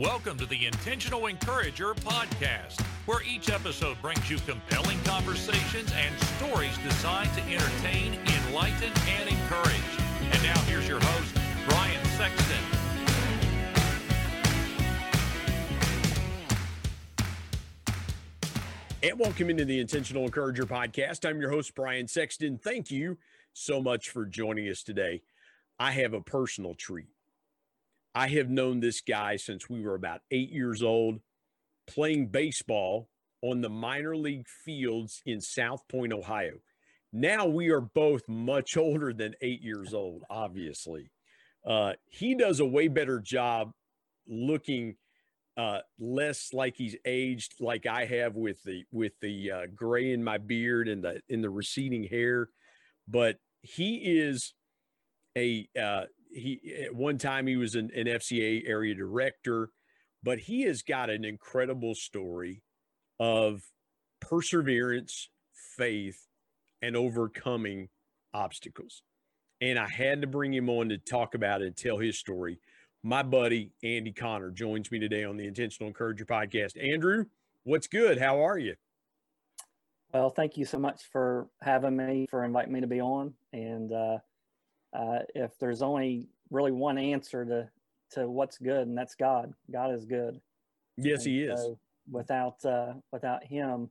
Welcome to the Intentional Encourager podcast, where each episode brings you compelling conversations and stories designed to entertain, enlighten, and encourage. And now here's your host, Brian Sexton. And welcome into the Intentional Encourager podcast. I'm your host, Brian Sexton. Thank you so much for joining us today. I have a personal treat. I have known this guy since we were about eight years old, playing baseball on the minor league fields in South Point, Ohio. Now we are both much older than eight years old, obviously. Uh, he does a way better job looking uh, less like he's aged, like I have with the with the uh, gray in my beard and the in the receding hair. But he is a uh, he at one time he was an, an FCA area director, but he has got an incredible story of perseverance, faith, and overcoming obstacles. And I had to bring him on to talk about it and tell his story. My buddy Andy Conner joins me today on the Intentional Encourager podcast. Andrew, what's good? How are you? Well, thank you so much for having me, for inviting me to be on. And uh, uh, if there's only really one answer to to what's good, and that's God. God is good. Yes, and He is. So without uh, without Him,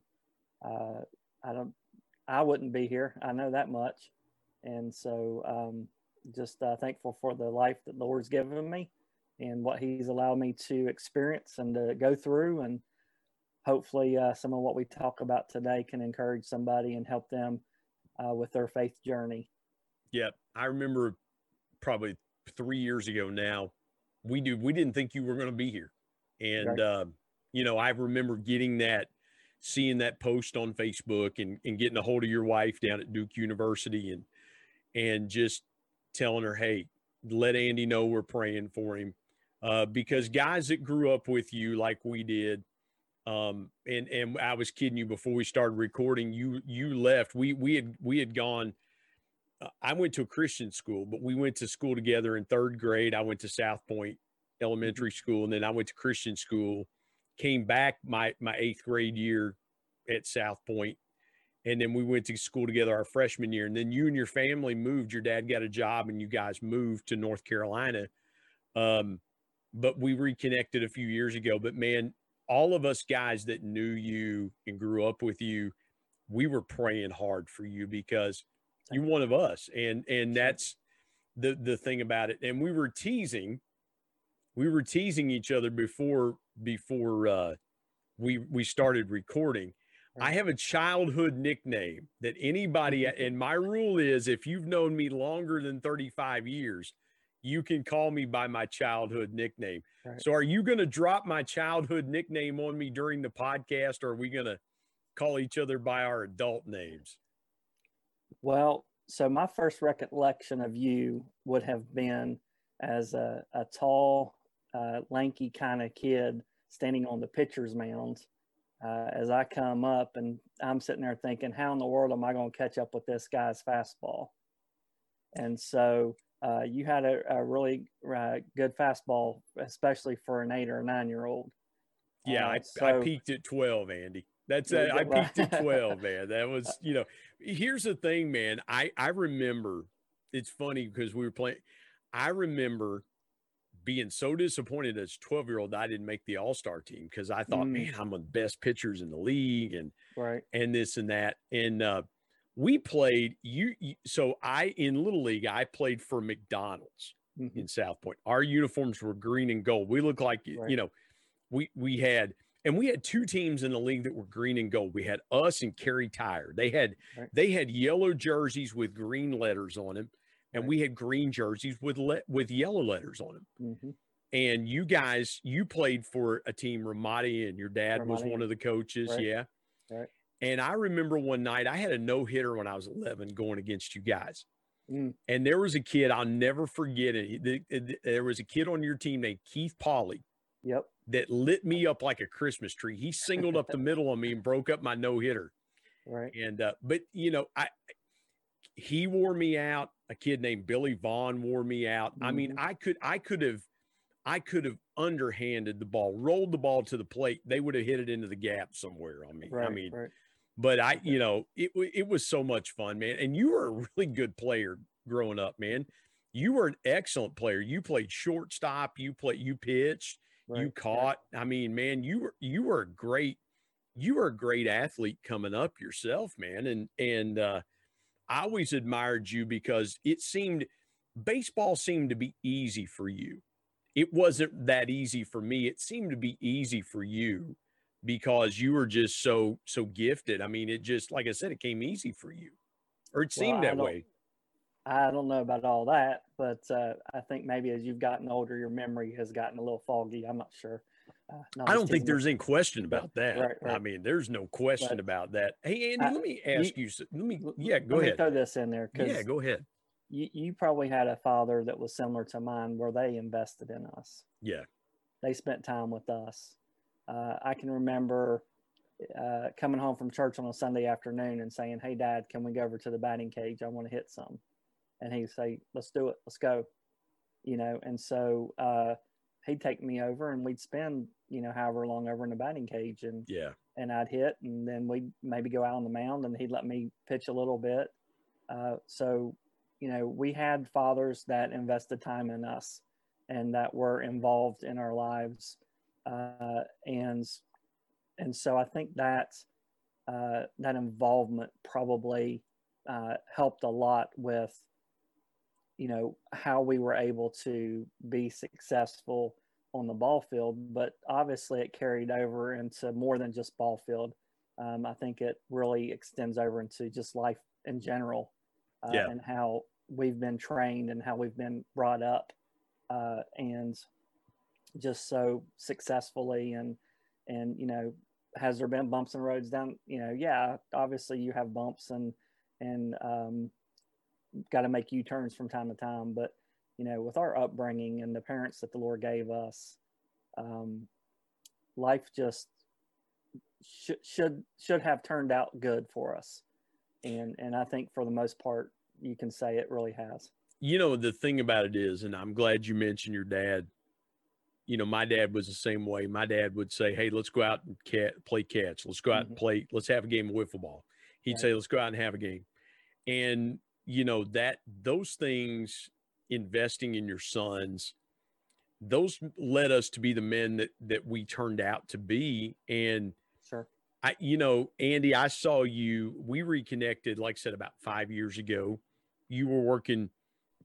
uh, I don't. I wouldn't be here. I know that much, and so um, just uh, thankful for the life that the Lord's given me, and what He's allowed me to experience and to go through, and hopefully uh, some of what we talk about today can encourage somebody and help them uh, with their faith journey. Yep. I remember probably three years ago now, we do we didn't think you were going to be here. And Right. uh, you know, I remember getting that, seeing that post on Facebook and, and getting a hold of your wife down at Duke University and and just telling her, hey, let Andy know we're praying for him. Uh, because guys that grew up with you like we did, um, and and I was kidding you before we started recording. You you left. We we had we had gone. Uh, I went to a Christian school, but we went to school together in third grade. I went to South Point Elementary School, and then I went to Christian school. Came back my my eighth grade year at South Point, and then we went to school together our freshman year. And then you and your family moved. Your dad got a job, and you guys moved to North Carolina. Um, but we reconnected a few years ago. But man, all of us guys that knew you and grew up with you, we were praying hard for you because you're one of us. And and that's the the thing about it. And we were teasing, we were teasing each other before before uh we we started recording. I have a childhood nickname that anybody and my rule is if you've known me longer than 35 years, you can call me by my childhood nickname. Right. So are you going to drop my childhood nickname on me during the podcast or are we going to call each other by our adult names? Well, so my first recollection of you would have been as a, a tall, uh, lanky kind of kid standing on the pitcher's mound. Uh, as I come up, and I'm sitting there thinking, how in the world am I going to catch up with this guy's fastball? And so uh, you had a, a really uh, good fastball, especially for an eight or nine year old. Yeah, I, I peaked at 12, Andy. That's uh, I peaked at 12, man. That was, you know, here's the thing, man. I I remember it's funny because we were playing I remember being so disappointed as a 12 year old I didn't make the all-star team because I thought, Mm. man, I'm one of the best pitchers in the league and Right. and this and that. And uh we played you, you so I in little league, I played for McDonald's Mhm. in South Point. Our uniforms were green and gold. We looked like Right. you know, we we had and we had two teams in the league that were green and gold. We had us and Kerry Tire. They had Right. they had yellow jerseys with green letters on them, and Right. we had green jerseys with le- with yellow letters on them. Mhm. And you guys, you played for a team Ramadi, and your dad was one of the coaches. Right. Yeah. And I remember one night I had a no hitter when I was 11 going against you guys. Mm. And there was a kid, I'll never forget it. He- the- the- There was a kid on your team named Keith Polly Yep. That lit me up like a Christmas tree. He singled up the middle on me and broke up my no hitter. Right. And, uh, but, you know, I, he wore me out. A kid named Billy Vaughn wore me out. I mean, Mhm. I could, I could have, I could have underhanded the ball, rolled the ball to the plate. They would have hit it into the gap somewhere. I mean, right, I mean, right. but I, you know, it it was so much fun, man. And you were a really good player growing up, man. You were an excellent player. You played shortstop. You play. You pitched. Right. You caught. I mean, man, you were you were a great you were a great athlete coming up yourself, man. And and uh, I always admired you because it seemed baseball seemed to be easy for you. It wasn't that easy for me. It seemed to be easy for you because you were just so so gifted. I mean, it just like I said, it came easy for you, or it seemed I that way. I don't know about all that, but uh, I think maybe as you've gotten older, your memory has gotten a little foggy. I'm not sure. Uh, no, I don't think there's any question about that. Right, I mean, there's no question But- about that. Hey, Andy, I- let me ask you. s- Let me, yeah, go Let me ahead. throw this in there Yeah, go ahead. you, you probably had a father that was similar to mine where they invested in us. Yeah, They spent time with us. Uh, I can remember uh, coming home from church on a Sunday afternoon and saying, Hey, dad, can we go over to the batting cage? I want to hit some. And he'd say, Let's do it. Let's go. You know, and so uh, he'd take me over and we'd spend, you know, however long over in the batting cage. And yeah, and I'd hit, and then we'd maybe go out on the mound, and he'd let me pitch a little bit. Uh, so, you know, we had fathers that invested time in us, and that were involved in our lives, uh, and and so I think that uh, that involvement probably uh, helped a lot with, you know, how we were able to be successful on the ball field, but obviously it carried over into more than just ball field. Um, I think it really extends over into just life in general uh, Yeah. and how we've been trained and how we've been brought up uh, and just so successfully and and you know has there been bumps and roads down you know yeah obviously you have bumps and and um, got to make u-turns from time to time but you know, with our upbringing and the parents that the Lord gave us, um, life just should should should have turned out good for us, and and I think for the most part, you can say it really has. you know the thing about it is, and I'm glad you mentioned your dad. You know, my dad was the same way. My dad would say, "Hey, let's go out and cat, play catch. Let's go out and Mhm. play. Let's have a game of wiffle ball." He'd Right. say, "Let's go out and have a game." And you know that those things, investing in your sons, those led us to be the men that that we turned out to be. And Sure. I, you know, Andy, I saw you. We reconnected, like I said, about five years ago. You were working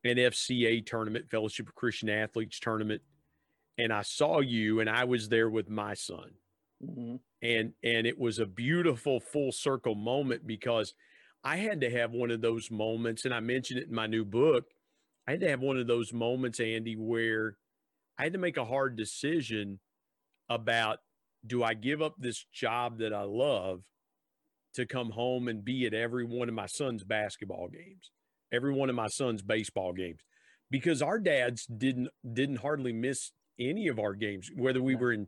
an FCA tournament, Fellowship of Christian Athletes tournament, and I saw you, and I was there with my son, hmm and and it was a beautiful full circle moment because I had to have one of those moments, and I mentioned it in my new book. I had to have one of those moments, Andy, where I had to make a hard decision about do I give up this job that I love to come home and be at every one of my son's basketball games, every one of my son's baseball games, because our dads didn't didn't hardly miss any of our games, whether we were in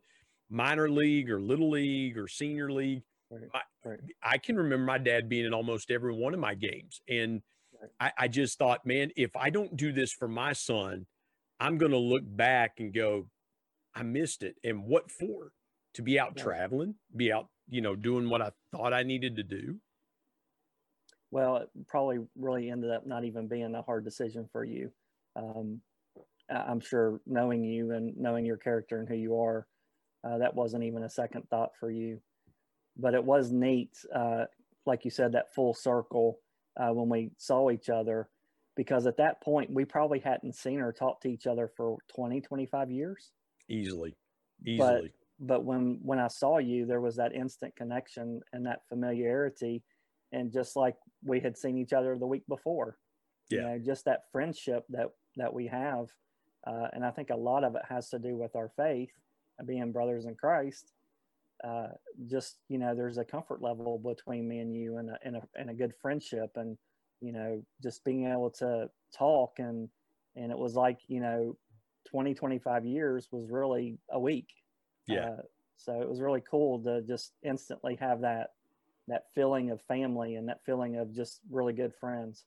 minor league or little league or senior league. Right. I, Right. I can remember my dad being in almost every one of my games. And Right. I, I just thought, man, if I don't do this for my son, I'm going to look back and go, I missed it. And what for? To be out Right. traveling, be out, you know, doing what I thought I needed to do. Well, it probably really ended up not even being a hard decision for you. Um, I'm sure knowing you and knowing your character and who you are, uh, that wasn't even a second thought for you. But it was neat, uh, like you said, that full circle uh, when we saw each other, because at that point we probably hadn't seen or talked to each other for 20, 25 years. Easily. But- Easily. but when when I saw you, there was that instant connection and that familiarity, and just like we had seen each other the week before, you Yeah. know, just that friendship that that we have, uh, and I think a lot of it has to do with our faith, and being brothers in Christ. Uh, just you know, there's a comfort level between me and you, and a, and a and a good friendship, and you know, just being able to talk. And and it was like you know 20 25 years was really a week. Yeah. uh, so it was really cool to just instantly have that that feeling of family and that feeling of just really good friends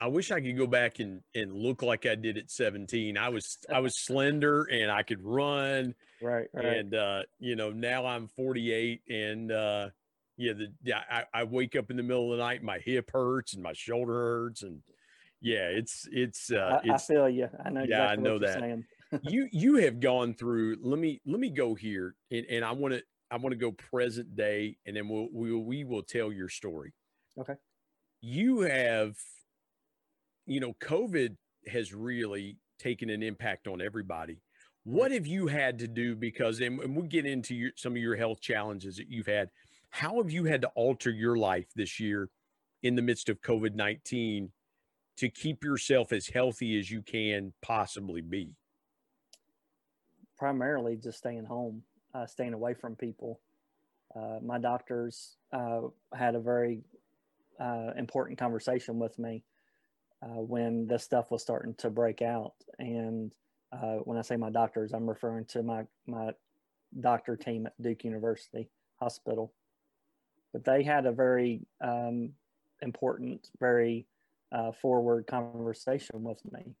I wish I could go back and and look like I did at 17. I was I was slender and I could run. Right, right. And uh, you know, now I'm 48 and uh yeah, the yeah, I, I wake up in the middle of the night, my hip hurts and my shoulder hurts and yeah, it's it's uh I, I it's feel you. I know exactly Yeah, I know what you're that. saying. you you have gone through let me let me go here and, and I want to I want to go present day and then we'll we will we will tell your story. Okay. You have you know COVID has really taken an impact on everybody. What have you had to do because and, and we'll get into your, some of your health challenges that you've had. How have you had to alter your life this year in the midst of COVID-19 to keep yourself as healthy as you can possibly be? primarily just staying home, uh, staying away from people. Uh, my doctors uh, had a very uh, important conversation with me uh, when this stuff was starting to break out. And uh, when I say my doctors, I'm referring to my, my doctor team at Duke University Hospital. But they had a very um, important, very forward conversation with me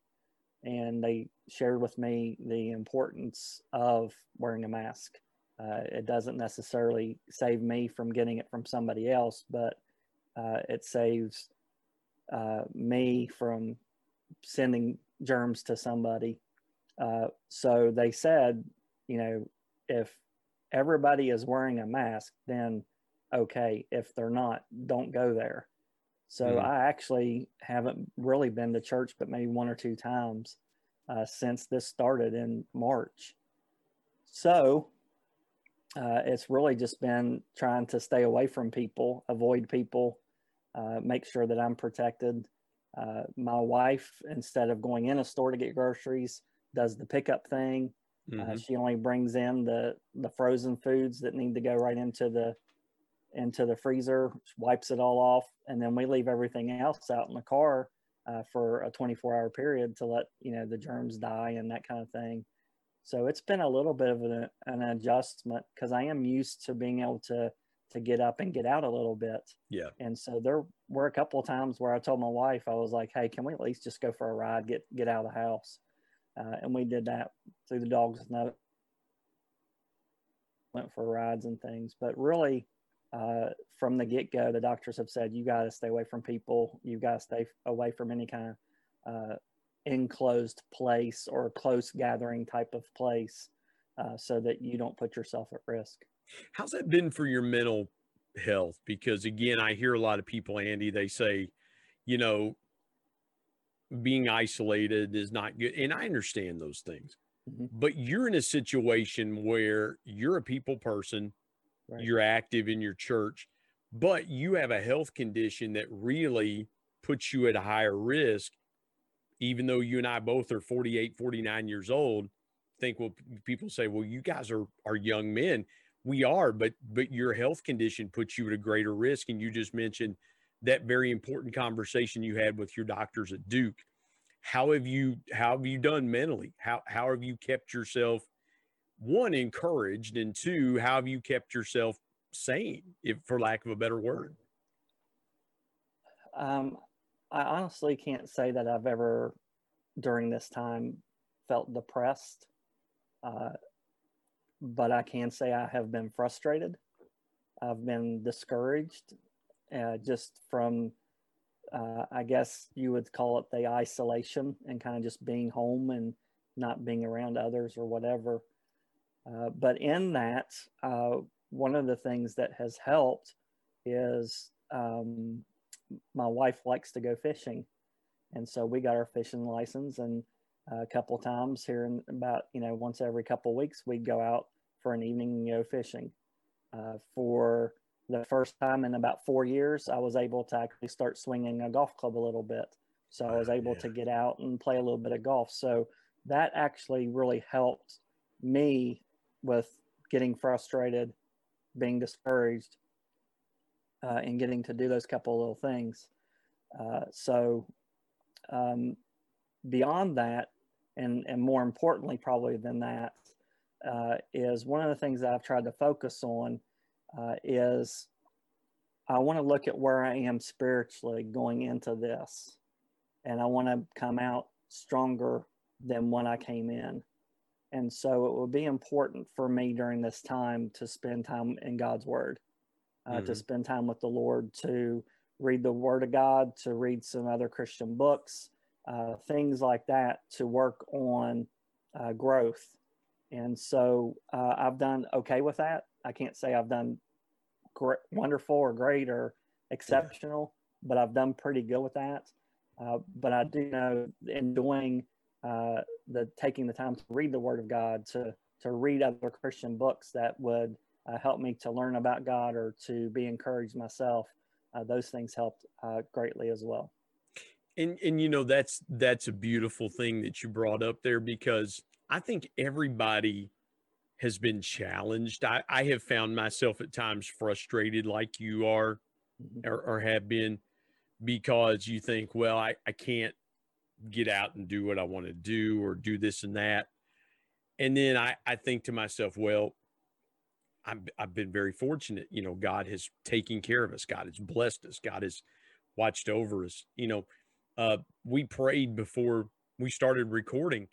and they shared with me the importance of wearing a mask. Uh, it doesn't necessarily save me from getting it from somebody else, but uh, it saves uh, me from sending germs to somebody. Uh, so they said, you know, if everybody is wearing a mask, then okay. If they're not, don't go there. So mm. I actually haven't really been to church, but maybe one or two times uh, since this started in March. So uh, it's really just been trying to stay away from people, avoid people, uh, make sure that I'm protected. Uh, my wife, instead of going in a store to get groceries, does the pickup thing. Uh, mm-hmm. she only brings in the the frozen foods that need to go right into the into the freezer, wipes it all off, and then we leave everything else out in the car uh, for a 24 hour period to let you know the germs die and that kind of thing. So it's been a little bit of an, an adjustment because I am used to being able to to get up and get out a little bit. Yeah. And so there were a couple of times where I told my wife I was like, "Hey, can we at least just go for a ride, get get out of the house?" Uh, and we did that through the dogs' note. Went for rides and things, but really, uh, from the get go, the doctors have said you got to stay away from people. You got to stay away from any kind of uh, enclosed place or close gathering type of place, uh, so that you don't put yourself at risk. How's that been for your mental health? Because again, I hear a lot of people, Andy, they say, you know, being isolated is not good, and I understand those things. Mm-hmm. But you're in a situation where you're a people person right. you're active in your church, but you have a health condition that really puts you at a higher risk, even though you and I both are 48, 49 years old. think well, people say, well, you guys are are young men. We are, but but your health condition puts you at a greater risk. And you just mentioned that very important conversation you had with your doctors at Duke. How have you how have you done mentally? How how have you kept yourself one encouraged and two how have you kept yourself sane if for lack of a better word um, i honestly can't say that i've ever during this time felt depressed uh, but i can say i have been frustrated i've been discouraged uh, just from uh, i guess you would call it the isolation and kind of just being home and not being around others or whatever uh, but in that, uh, one of the things that has helped is um, my wife likes to go fishing. And so we got our fishing license and a couple of times here in about, you know, once every couple of weeks, we'd go out for an evening and go fishing. Uh, for the first time in about four years, I was able to actually start swinging a golf club a little bit. So I was able yeah. to get out and play a little bit of golf. So that actually really helped me with getting frustrated, being discouraged, uh, and getting to do those couple little things. Uh, so, um, beyond that, and, and more importantly, probably than that, uh, is one of the things that I've tried to focus on uh, is I want to look at where I am spiritually going into this. and I want to come out stronger than when I came in. And so it would be important for me during this time to spend time in God's Word, uh, mm-hmm. to spend time with the Lord, to read the Word of God, to read some other Christian books, uh, things like that, to work on uh, growth. And so uh, I've done okay with that. I can't say I've done great, wonderful or great or exceptional, but I've done pretty good with that. Uh, but I do know in doing uh, the taking the time to read the Word of God, to to read other Christian books that would uh, help me to learn about God or to be encouraged myself. Those things helped greatly as well. And and you know that's that's a beautiful thing that you brought up there because I think everybody has been challenged. I, I have found myself at times frustrated, like you are, mm-hmm. or, or have been, because you think, well, I, I can't get out and do what I want to do or do this and that. And then I, I think to myself, well, I'm, I've been very fortunate. You know, God has taken care of us. God has blessed us. God has watched over us. You know, uh, we prayed before we started recording.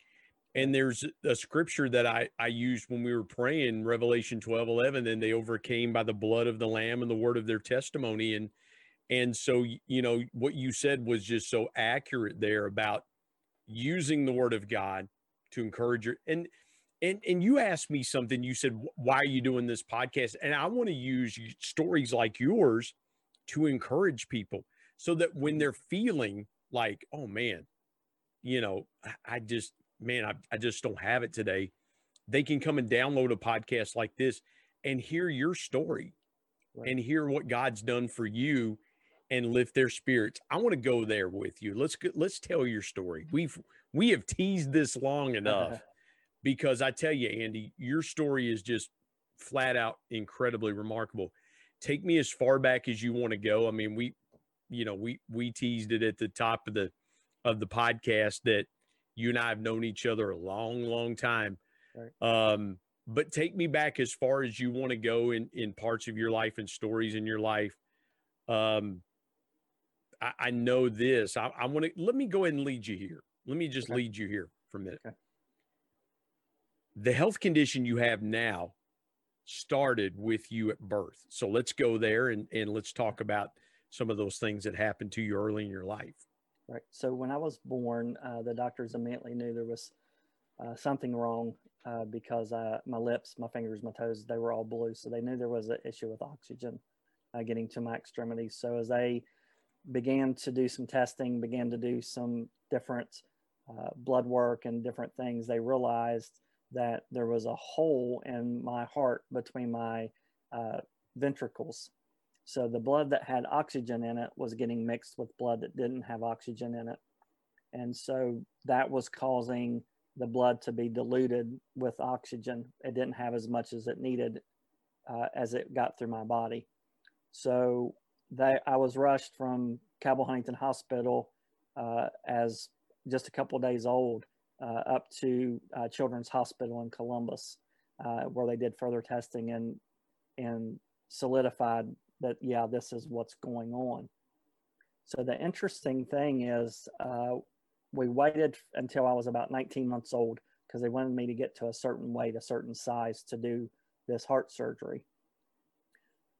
And there's a scripture that I, I used when we were praying, Revelation 12, 11, and they overcame by the blood of the Lamb and the word of their testimony. And and so, you know, what you said was just so accurate there about using the word of God to encourage your and and and you asked me something. You said, "Why are you doing this podcast?" And I want to use stories like yours to encourage people, so that when they're feeling like, "Oh man, you know, I just man, I, I just don't have it today," they can come and download a podcast like this and hear your story right. and hear what God's done for you and lift their spirits. I want to go there with you. Let's let's tell your story. We've we have teased this long enough because I tell you, Andy, your story is just flat out incredibly remarkable. Take me as far back as you want to go. I mean, we, you know, we we teased it at the top of the of the podcast that you and I have known each other a long, long time. Right. Um, but take me back as far as you want to go in in parts of your life and stories in your life. Um, I, I know this. I, I want to let me go ahead and lead you here. Let me just okay. lead you here for a minute. Okay. The health condition you have now started with you at birth. So let's go there and, and let's talk about some of those things that happened to you early in your life. Right. So when I was born, uh, the doctors immediately knew there was uh, something wrong uh, because my lips, my fingers, my toes, they were all blue. So they knew there was an issue with oxygen uh, getting to my extremities. So as they began to do some testing, began to do some different uh, blood work and different things, they realized that there was a hole in my heart between my uh, ventricles. So the blood that had oxygen in it was getting mixed with blood that didn't have oxygen in it. And so that was causing the blood to be diluted with oxygen. It didn't have as much as it needed uh, as it got through my body. So I was rushed from Cabell Huntington Hospital uh, as just a couple days old uh, up to uh, Children's Hospital in Columbus, uh, where they did further testing and and solidified that yeah, this is what's going on. So the interesting thing is, uh, we waited until I was about 19 months old because they wanted me to get to a certain weight, a certain size to do this heart surgery.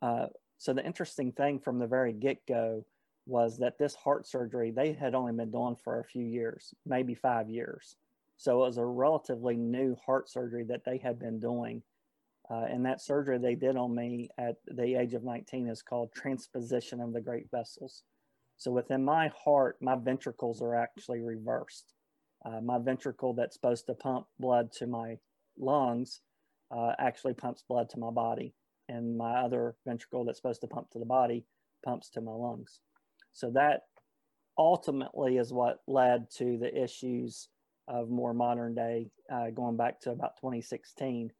Uh, so the interesting thing from the very get-go was that this heart surgery they had only been doing for a few years, maybe five years. So it was a relatively new heart surgery that they had been doing. Uh, and that surgery they did on me at the age of 19 is called transposition of the great vessels. So within my heart, my ventricles are actually reversed. Uh, my ventricle that's supposed to pump blood to my lungs uh, actually pumps blood to my body and my other ventricle that's supposed to pump to the body pumps to my lungs. So that ultimately is what led to the issues of more modern day, uh, going back to about 2016.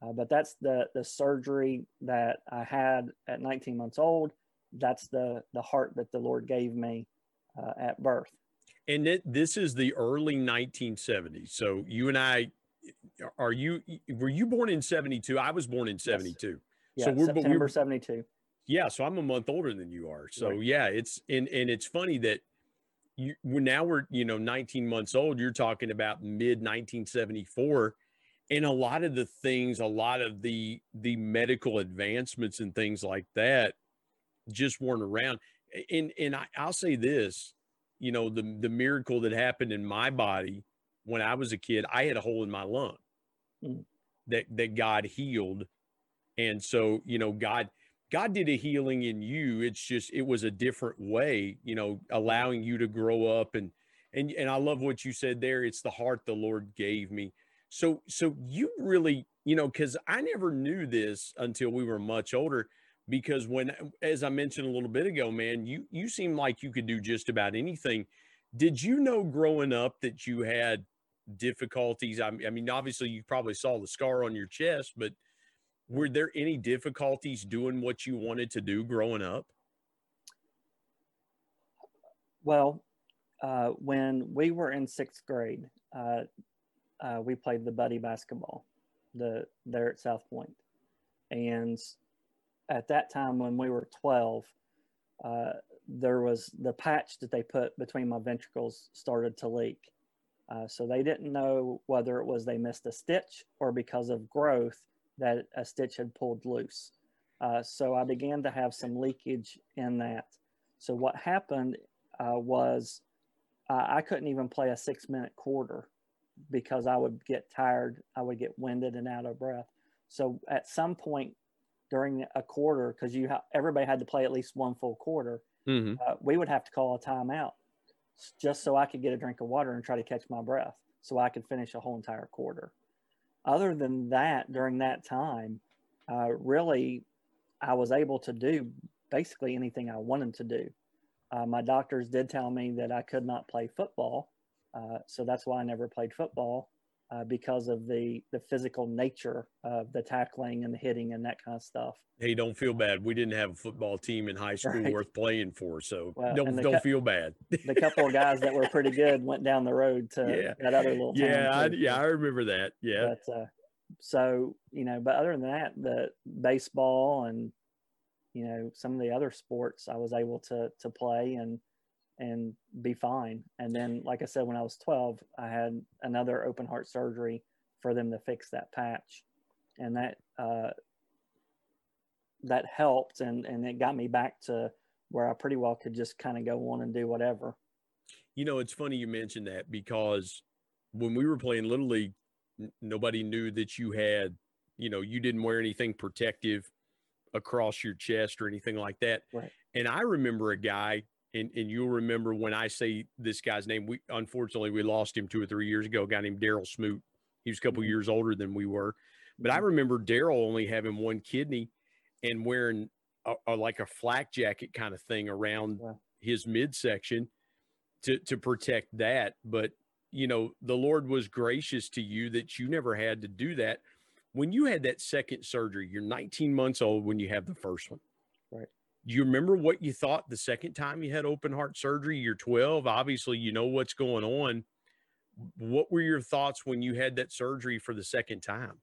Uh, but that's the the surgery that I had at 19 months old. That's the the heart that the Lord gave me uh, at birth. And it, this is the early 1970s. So you and I, are you were you born in 72? I was born in 72. Yeah, so we're September we're, 72. Yeah, so I'm a month older than you are. So right. yeah, it's and and it's funny that you now we're you know 19 months old you're talking about mid 1974 and a lot of the things a lot of the the medical advancements and things like that just weren't around and and I, i'll say this you know the the miracle that happened in my body when i was a kid i had a hole in my lung mm. that that god healed and so you know god God did a healing in you. It's just it was a different way, you know, allowing you to grow up and and and I love what you said there. It's the heart the Lord gave me. So so you really, you know, cuz I never knew this until we were much older because when as I mentioned a little bit ago, man, you you seem like you could do just about anything. Did you know growing up that you had difficulties? I, I mean, obviously you probably saw the scar on your chest, but were there any difficulties doing what you wanted to do growing up? Well, uh, when we were in sixth grade, uh, uh, we played the biddy basketball, the there at South Point, and at that time when we were twelve, uh, there was the patch that they put between my ventricles started to leak. Uh, so they didn't know whether it was they missed a stitch or because of growth that a stitch had pulled loose. Uh, so I began to have some leakage in that. So what happened uh, was uh, I couldn't even play a six minute quarter because I would get tired, I would get winded and out of breath. So at some point during a quarter, because you ha- everybody had to play at least one full quarter, mm-hmm. Uh, we would have to call a timeout just so I could get a drink of water and try to catch my breath so I could finish a whole entire quarter other than that, during that time, uh, really, I was able to do basically anything I wanted to do. Uh, my doctors did tell me that I could not play football, uh, so that's why I never played football uh, because of the the physical nature of the tackling and the hitting and that kind of stuff. Hey, don't feel bad. We didn't have a football team in high school right. worth playing for, so well, don't don't cu- feel bad. the couple of guys that were pretty good went down the road to yeah. that other little yeah, I, yeah, I remember that. Yeah. But, uh, so you know, but other than that, the baseball and you know some of the other sports, I was able to to play and and be fine. And then, like I said, when I was 12, I had another open heart surgery for them to fix that patch, and that uh, that helped, and and it got me back to where I pretty well could just kind of go on and do whatever. You know, it's funny you mentioned that because when we were playing little league, n- nobody knew that you had, you know, you didn't wear anything protective across your chest or anything like that. Right. And I remember a guy and and you'll remember when I say this guy's name. We unfortunately we lost him two or three years ago. A guy named Daryl Smoot. He was a couple mm-hmm. years older than we were, but I mm-hmm. remember Daryl only having one kidney and wearing a, a, like a flak jacket kind of thing around yeah. his midsection to to protect that. But you know, the Lord was gracious to you that you never had to do that. When you had that second surgery, you're 19 months old when you have the first one. Do you remember what you thought the second time you had open heart surgery? You're 12. Obviously, you know what's going on. What were your thoughts when you had that surgery for the second time?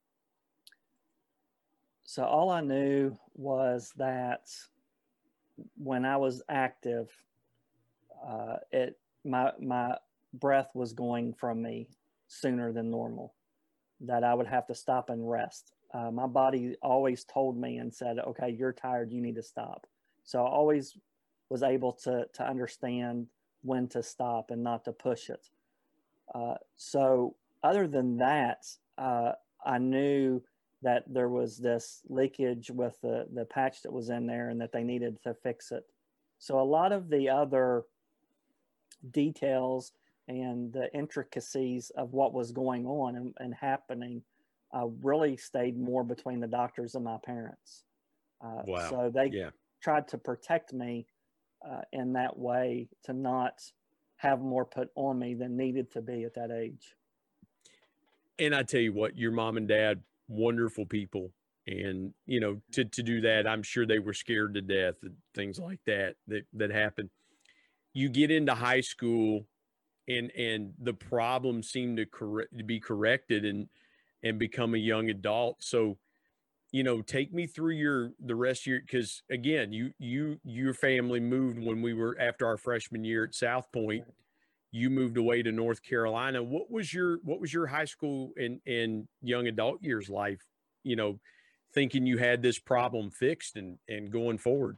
So, all I knew was that when I was active, uh, it my my breath was going from me sooner than normal. That I would have to stop and rest. Uh, my body always told me and said, "Okay, you're tired. You need to stop." So I always was able to, to understand when to stop and not to push it. Uh, so other than that, uh, I knew that there was this leakage with the, the patch that was in there and that they needed to fix it. So a lot of the other details and the intricacies of what was going on and, and happening uh, really stayed more between the doctors and my parents. Uh, wow. So they yeah tried to protect me uh, in that way to not have more put on me than needed to be at that age. And I tell you what, your mom and dad, wonderful people. And, you know, to, to do that, I'm sure they were scared to death and things like that, that, that happened. You get into high school and, and the problems seem to correct to be corrected and, and become a young adult. So you know take me through your the rest of your because again you you your family moved when we were after our freshman year at south point you moved away to North Carolina. What was your what was your high school and and young adult years life? You know, thinking you had this problem fixed and and going forward.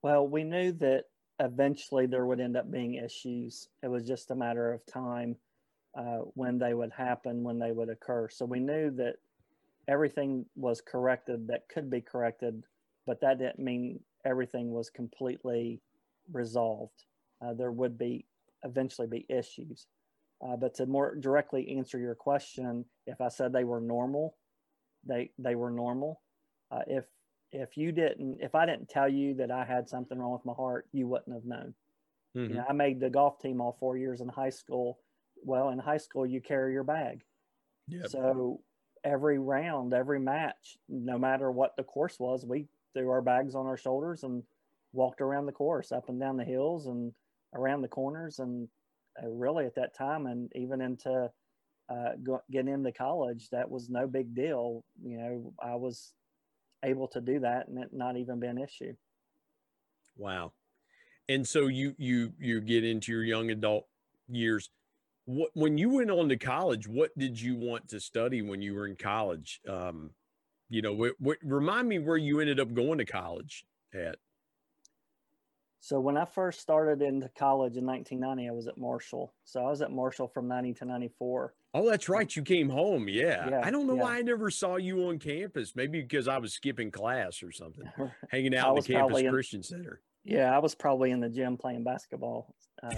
Well, we knew that eventually there would end up being issues. It was just a matter of time uh, when they would happen, when they would occur. So we knew that everything was corrected that could be corrected, but that didn't mean everything was completely resolved. Uh, there would be eventually be issues. Uh, but to more directly answer your question, if I said they were normal, they they were normal. Uh, if if you didn't, if I didn't tell you that I had something wrong with my heart, you wouldn't have known. Mm-hmm. You know, I made the golf team all four years in high school. Well, in high school, you carry your bag. Yep. So every round, every match, no matter what the course was, we threw our bags on our shoulders and walked around the course, up and down the hills and around the corners. And uh, really, at that time, and even into uh, getting into college, that was no big deal. You know, I was able to do that and it not even be an issue. Wow. And so you you you get into your young adult years. What when you went on to college, what did you want to study when you were in college? Um, you know, what, what remind me where you ended up going to college at. So when I first started into college in 1990, I was at Marshall. So I was at Marshall from 90 to 94. Oh, that's right. You came home. Yeah. yeah I don't know yeah. why I never saw you on campus. Maybe because I was skipping class or something, hanging out in the campus Christian Center. Yeah, I was probably in the gym playing basketball uh,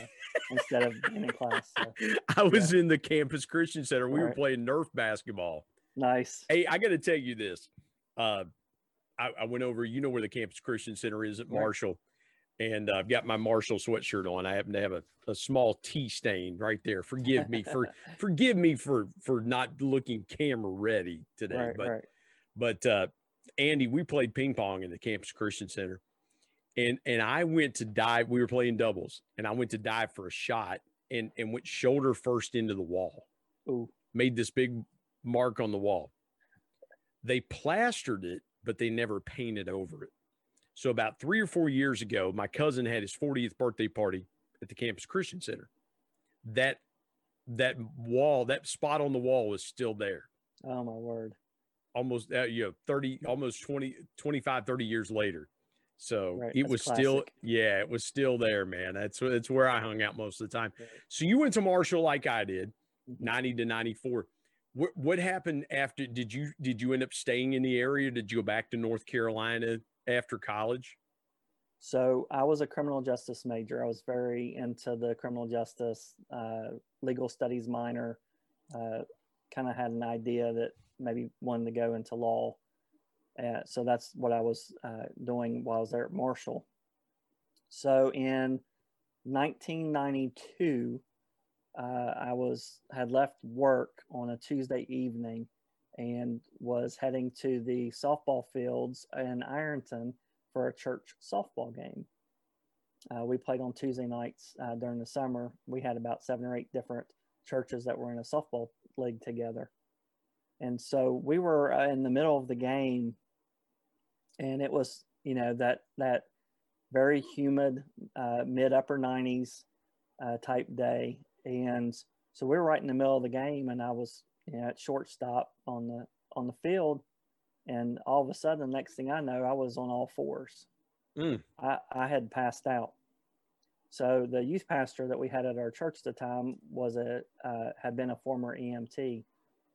instead of in class. So, I was yeah. in the campus Christian Center. We All were right. playing Nerf basketball. Nice. Hey, I got to tell you this. Uh, I, I, went over. You know where the campus Christian Center is at Marshall. Right and uh, I've got my Marshall sweatshirt on. I happen to have a, a small tea stain right there. Forgive me for forgive me for for not looking camera ready today. Right, but but uh, Andy, we played ping pong in the Campus Christian Center, and and I went to dive. We were playing doubles, and I went to dive for a shot, and and went shoulder first into the wall. Ooh. Made this big mark on the wall. They plastered it, but they never painted over it. So about three or four years ago, my cousin had his 40th birthday party at the campus Christian Center. That that wall, that spot on the wall was still there. Oh my word. Almost uh, you know, 30 almost 20 25 30 years later. So right. it was classic. still yeah, it was still there, man. That's that's where I hung out most of the time. Right. So you went to Marshall like I did, mm-hmm. 90 to 94. What what happened after did you did you end up staying in the area? Did you go back to North Carolina after college? So I was a criminal justice major. I was very into the criminal justice, uh, legal studies minor. Uh, kind of had an idea that maybe wanted to go into law. Uh, so that's what I was uh, doing while I was there at Marshall. So in 1992, uh, I was had left work on a Tuesday evening and was heading to the softball fields in Ironton for a church softball game. Uh, we played on Tuesday nights uh, during the summer. We had about seven or eight different churches that were in a softball league together. And so we were uh, in the middle of the game, and it was, you know, that that very humid, uh, mid upper 90s uh, type day. And so we were right in the middle of the game, and I was you know, at shortstop on the on the field, and all of a sudden, the next thing I know, I was on all fours. Mm. I, I had passed out. So the youth pastor that we had at our church at the time was a uh, had been a former EMT.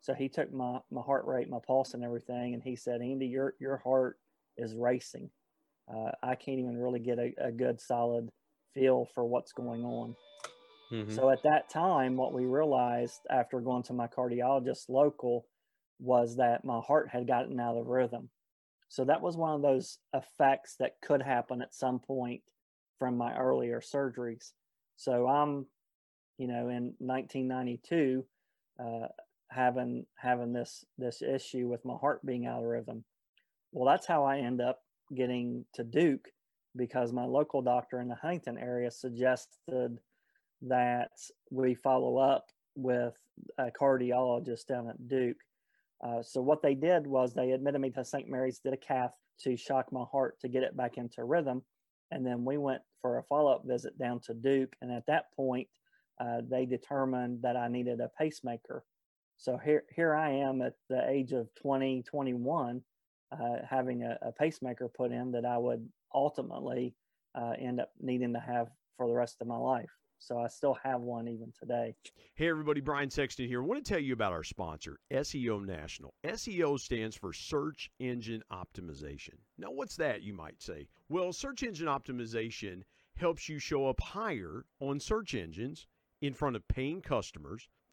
So he took my my heart rate, my pulse, and everything, and he said, "Andy, your your heart is racing. Uh, I can't even really get a, a good solid feel for what's going on." Mm-hmm. So at that time, what we realized after going to my cardiologist local was that my heart had gotten out of rhythm. So that was one of those effects that could happen at some point from my earlier surgeries. So I'm, you know, in 1992, uh, having having this this issue with my heart being out of rhythm. Well, that's how I end up getting to Duke because my local doctor in the Huntington area suggested that we follow up with a cardiologist down at Duke. Uh, so what they did was they admitted me to St. Mary's, did a cath to shock my heart to get it back into rhythm, and then we went for a follow up visit down to Duke. And at that point, uh, they determined that I needed a pacemaker. So here, here I am at the age of 20, 21, uh, having a, a, pacemaker put in that I would ultimately uh, end up needing to have for the rest of my life. So I still have one even today. Hey, everybody, Brian Sexton here. I want to tell you about our sponsor, SEO National. SEO stands for Search Engine Optimization. Now, what's that, you might say? Well, search engine optimization helps you show up higher on search engines in front of paying customers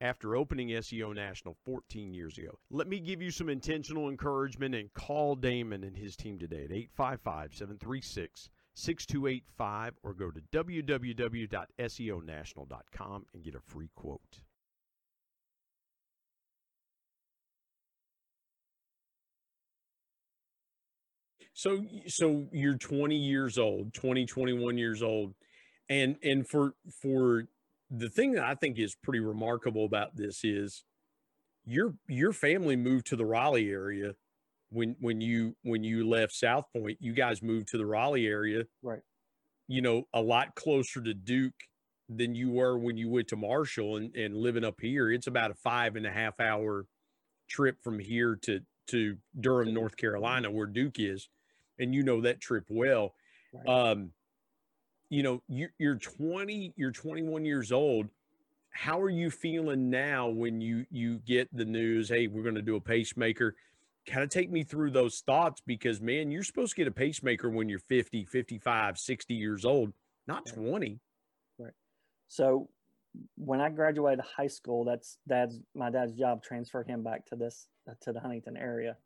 after opening SEO National 14 years ago. Let me give you some intentional encouragement and call Damon and his team today at 855 736 6285 or go to www.seonational.com and get a free quote. So so you're 20 years old, 20 21 years old and and for for the thing that I think is pretty remarkable about this is your your family moved to the Raleigh area when when you when you left South Point. You guys moved to the Raleigh area, right? You know, a lot closer to Duke than you were when you went to Marshall and, and living up here. It's about a five and a half hour trip from here to to Durham, North Carolina, where Duke is, and you know that trip well. Right. Um, you know, you, you're 20, you're 21 years old. How are you feeling now when you you get the news? Hey, we're going to do a pacemaker. Kind of take me through those thoughts because man, you're supposed to get a pacemaker when you're 50, 55, 60 years old, not 20. Right. So when I graduated high school, that's dad's my dad's job transferred him back to this to the Huntington area.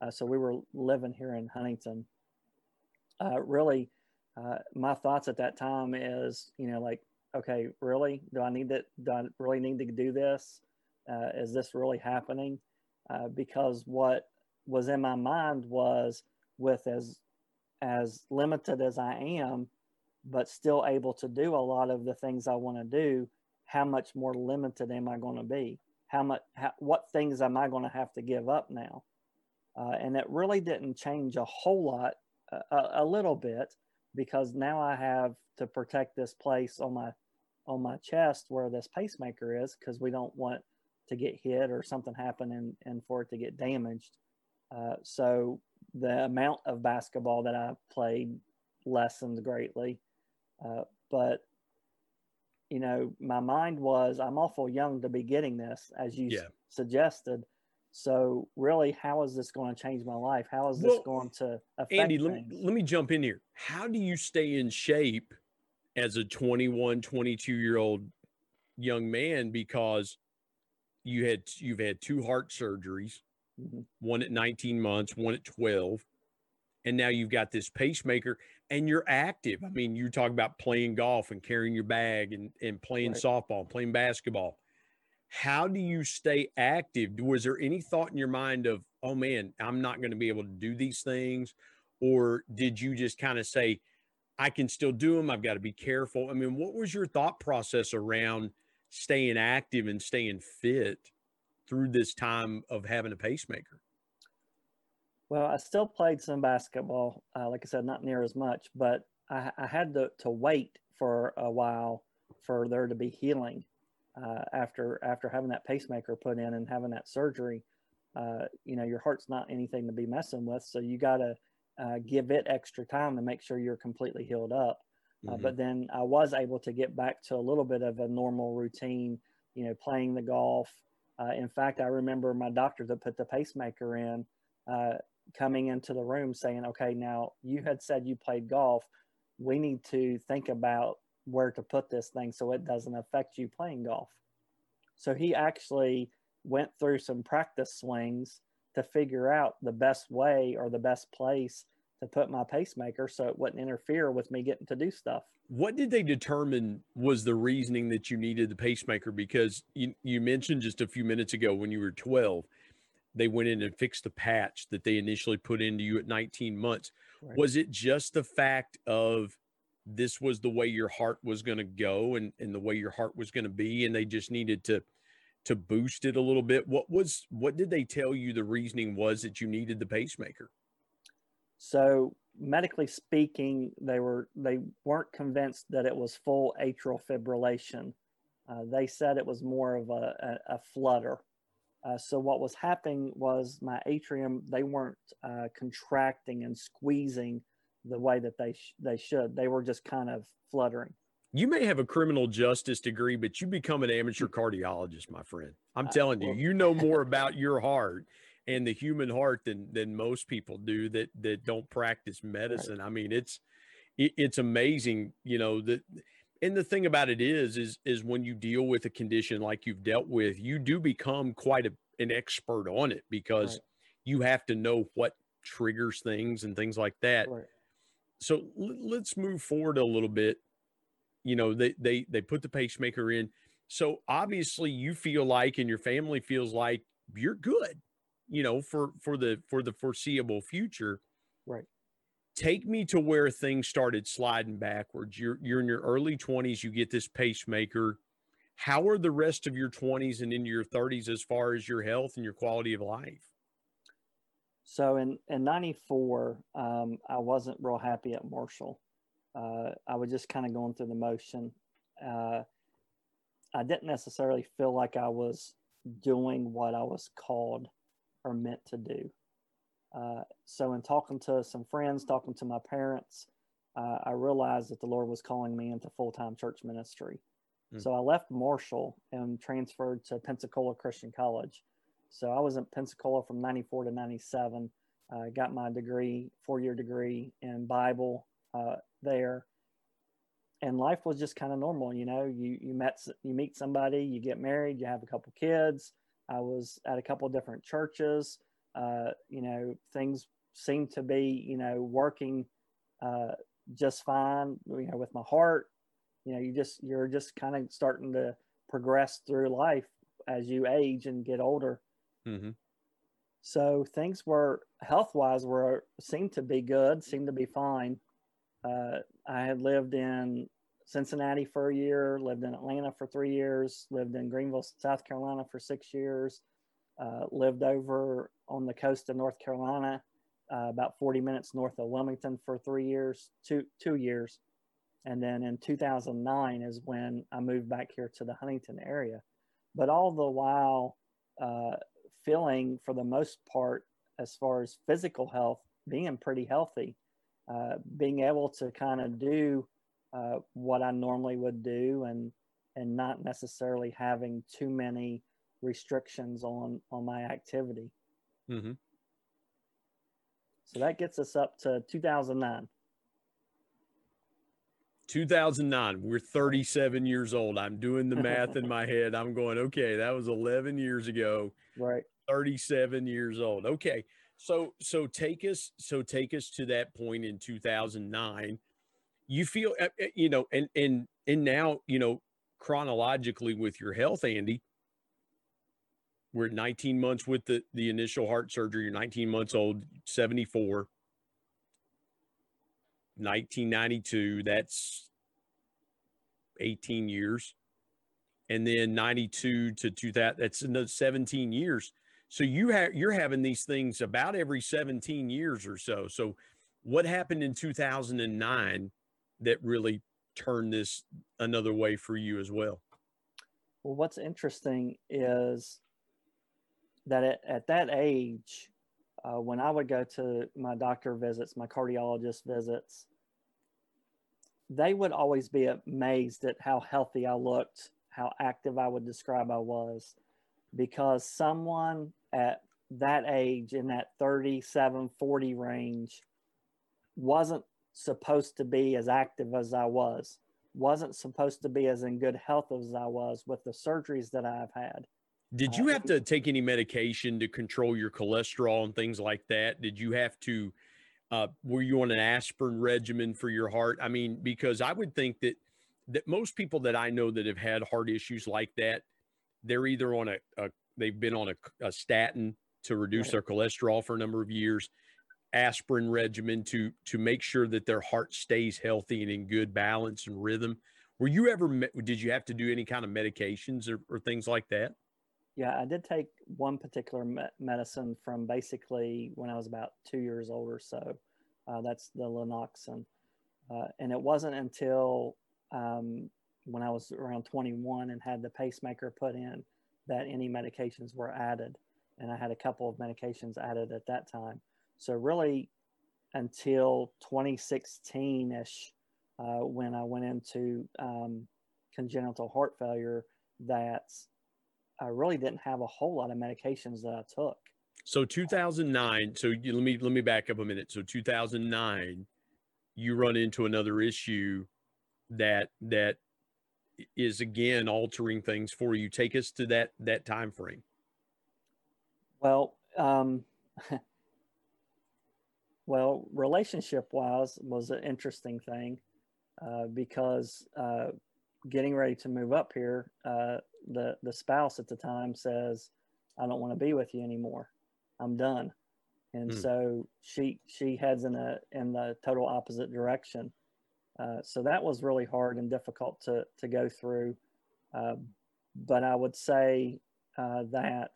Uh, so we were living here in Huntington. Uh, really, uh, my thoughts at that time is, you know, like, okay, really, do I need to, do I really need to do this? Uh, is this really happening? Uh, because what was in my mind was with as, as limited as I am, but still able to do a lot of the things I want to do, how much more limited am I going to be? How much, how, what things am I going to have to give up now? Uh, and it really didn't change a whole lot, a, a little bit, because now I have to protect this place on my on my chest where this pacemaker is because we don't want to get hit or something happen and, and for it to get damaged. Uh, so the amount of basketball that I played lessened greatly. Uh, but you know, my mind was I'm awful young to be getting this, as you yeah. s- suggested. So really, how is this going to change my life? How is this well, going to affect Andy, let me, let me jump in here. How do you stay in shape as a 21, 22 year old young man? Because you had, you've had two heart surgeries, mm-hmm. one at 19 months, one at 12. And now you've got this pacemaker and you're active. I mean, you talk about playing golf and carrying your bag and, and playing right. softball, playing basketball how do you stay active? Was there any thought in your mind of, oh man, I'm not going to be able to do these things? Or did you just kind of say, I can still do them? I've got to be careful. I mean, what was your thought process around staying active and staying fit through this time of having a pacemaker? Well, I still played some basketball. Uh, like I said, not near as much, but I, I had to, to wait for a while for there to be healing uh, after after having that pacemaker put in and having that surgery. Uh, you know, your heart's not anything to be messing with, so you got to uh, give it extra time to make sure you're completely healed up. Uh, mm-hmm. but then I was able to get back to a little bit of a normal routine. You know, playing the golf. Uh, in fact, I remember my doctor that put the pacemaker in uh, coming into the room saying, "Okay, now you had said you played golf. We need to think about where to put this thing so it doesn't affect you playing golf. So he actually went through some practice swings to figure out the best way or the best place to put my pacemaker so it wouldn't interfere with me getting to do stuff. What did they determine was the reasoning that you needed the pacemaker? Because you, you mentioned just a few minutes ago when you were 12, they went in and fixed the patch that they initially put into you at 19 months. Right. Was it just the fact of this was the way your heart was going to go and, and the way your heart was going to be, and they just needed to to boost it a little bit? What was what did they tell you the reasoning was that you needed the pacemaker? So medically speaking, they were they weren't convinced that it was full atrial fibrillation. Uh, they said it was more of a, a, a flutter. Uh, so what was happening was my atrium they weren't uh, contracting and squeezing the way that they sh- they should. They were just kind of fluttering. You may have a criminal justice degree, but you become an amateur cardiologist, my friend. I'm telling you, you know more about your heart and the human heart than than most people do that that don't practice medicine. Right. I mean, it's it, it's amazing, you know, that and the thing about it is is is when you deal with a condition like you've dealt with, you do become quite a, an expert on it because right. you have to know what triggers things and things like that. Right. So l- let's move forward a little bit. You know, they they they put the pacemaker in. So obviously you feel like and your family feels like you're good you know, for for the for the foreseeable future. Right. Take me to where things started sliding backwards. You're you're in your early 20s, you get this pacemaker. How are the rest of your 20s and into your 30s as far as your health and your quality of life? So in in '94, um, I wasn't real happy at Marshall. Uh, I was just kind of going through the motion. Uh, I didn't necessarily feel like I was doing what I was called or meant to do. Uh, so, in talking to some friends, talking to my parents, uh, I realized that the Lord was calling me into full time church ministry. Mm. So, I left Marshall and transferred to Pensacola Christian College. So, I was in Pensacola from 94 to 97. I uh, got my degree, four year degree in Bible uh, there. And life was just kind of normal, you know. You you met you meet somebody, you get married, you have a couple kids, I was at a couple different churches. Uh, you know, things seem to be, you know, working uh, just fine. You know, with my heart, you know, you just you're just kind of starting to progress through life as you age and get older. Mm-hmm. So things were health wise were seemed to be good, seemed to be fine. Uh, I had lived in Cincinnati for a year, lived in Atlanta for three years, lived in Greenville, South Carolina for six years, uh, lived over on the coast of North Carolina, uh, about 40 minutes north of Wilmington for three years, two, two years. And then in 2009 is when I moved back here to the Huntington area. But all the while, uh, feeling for the most part, as far as physical health, being pretty healthy, uh, being able to kind of do uh, what I normally would do and and not necessarily having too many restrictions on on my activity. Mm-hmm. So that gets us up to 2009. 2009. We're 37 years old. I'm doing the math in my head. I'm going, okay, that was 11 years ago. Right. 37 years old. Okay. So so take us so take us to that point in 2009 you feel eh, eh, you know and and and now you know chronologically with your health andy we're 19 months with the the initial heart surgery you're 19 months old 74 1992 that's 18 years and then 92 to 2000 that's another 17 years so you have you're having these things about every 17 years or so so what happened in 2009 that really turned this another way for you as well? Well, what's interesting is that at, at that age, uh, when I would go to my doctor visits, my cardiologist visits, they would always be amazed at how healthy I looked, how active I would describe I was, because someone at that age in that 37, 40 range wasn't supposed to be as active as I was, wasn't supposed to be as in good health as I was with the surgeries that I've had. Did you uh, have to take any medication to control your cholesterol and things like that? Did you have to Uh, were you on an aspirin regimen for your heart? I mean, because I would think that that most people that I know that have had heart issues like that, they're either on a, a they've been on a, a statin to reduce right. their cholesterol for a number of years, aspirin regimen to to make sure that their heart stays healthy and in good balance and rhythm. Were you ever did you have to do any kind of medications or, or things like that? Yeah, I did take one particular me- medicine from basically when I was about two years old or so. Uh, that's the Lanoxin. Uh, and it wasn't until um, when I was around 21 and had the pacemaker put in that any medications were added. And I had a couple of medications added at that time. So, really, until 2016 ish, uh, when I went into um, congenital heart failure, that I really didn't have a whole lot of medications that I took. So 2009. So you, let me let me back up a minute. So 2009, you run into another issue that that is again altering things for you. Take us to that that time frame. Well, um, well, relationship wise was an interesting thing uh, because uh, getting ready to move up here, uh, the the spouse at the time says, "I don't want to be with you anymore. I'm done." And mm. so she she heads in a in the total opposite direction. Uh, so that was really hard and difficult to to go through. Uh, but I would say uh, that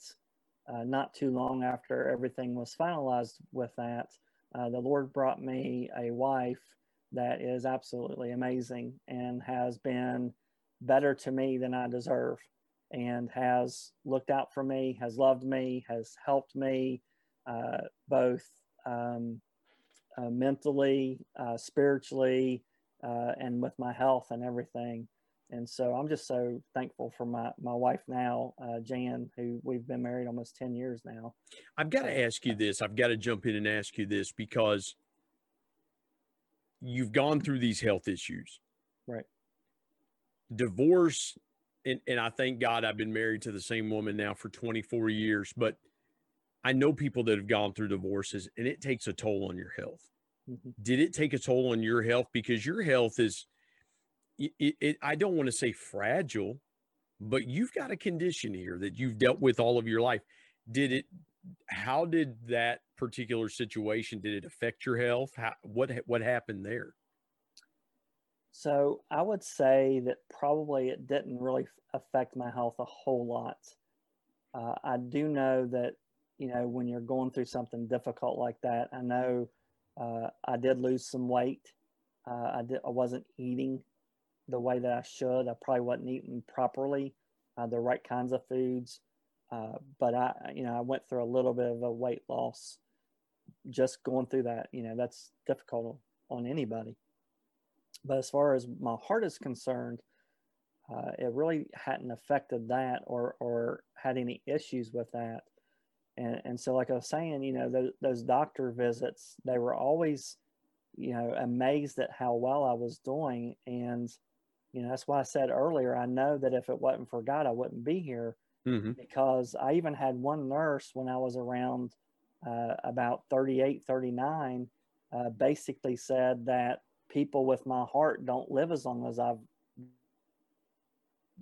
uh, not too long after everything was finalized with that, uh, the Lord brought me a wife that is absolutely amazing and has been better to me than I deserve and has looked out for me, has loved me, has helped me both um, mentally, spiritually, uh, and with my health and everything. And so I'm just so thankful for my, my wife now, uh, Jan, who we've been married almost 10 years now. I've got to ask you this. I've got to jump in and ask you this because you've gone through these health issues. Right. Divorce, and, and I thank God I've been married to the same woman now for 24 years, but I know people that have gone through divorces and it takes a toll on your health. Mm-hmm. Did it take a toll on your health? Because your health is, it, it, I don't want to say fragile, but you've got a condition here that you've dealt with all of your life. Did it, how did that particular situation did it affect your health how, what what happened there so i would say that probably it didn't really affect my health a whole lot uh, i do know that you know when you're going through something difficult like that i know uh, i did lose some weight uh, I, did, I wasn't eating the way that i should i probably wasn't eating properly uh, the right kinds of foods uh, but I, you know, I went through a little bit of a weight loss just going through that. You know, that's difficult on anybody. But as far as my heart is concerned, uh, it really hadn't affected that or, or had any issues with that. And, and so, like I was saying, you know, those, those doctor visits, they were always, you know, amazed at how well I was doing. And, you know, that's why I said earlier, I know that if it wasn't for God, I wouldn't be here mm-hmm. because I even had one nurse when I was around uh, about 38, 39, uh, basically said that people with my heart don't live as long as I've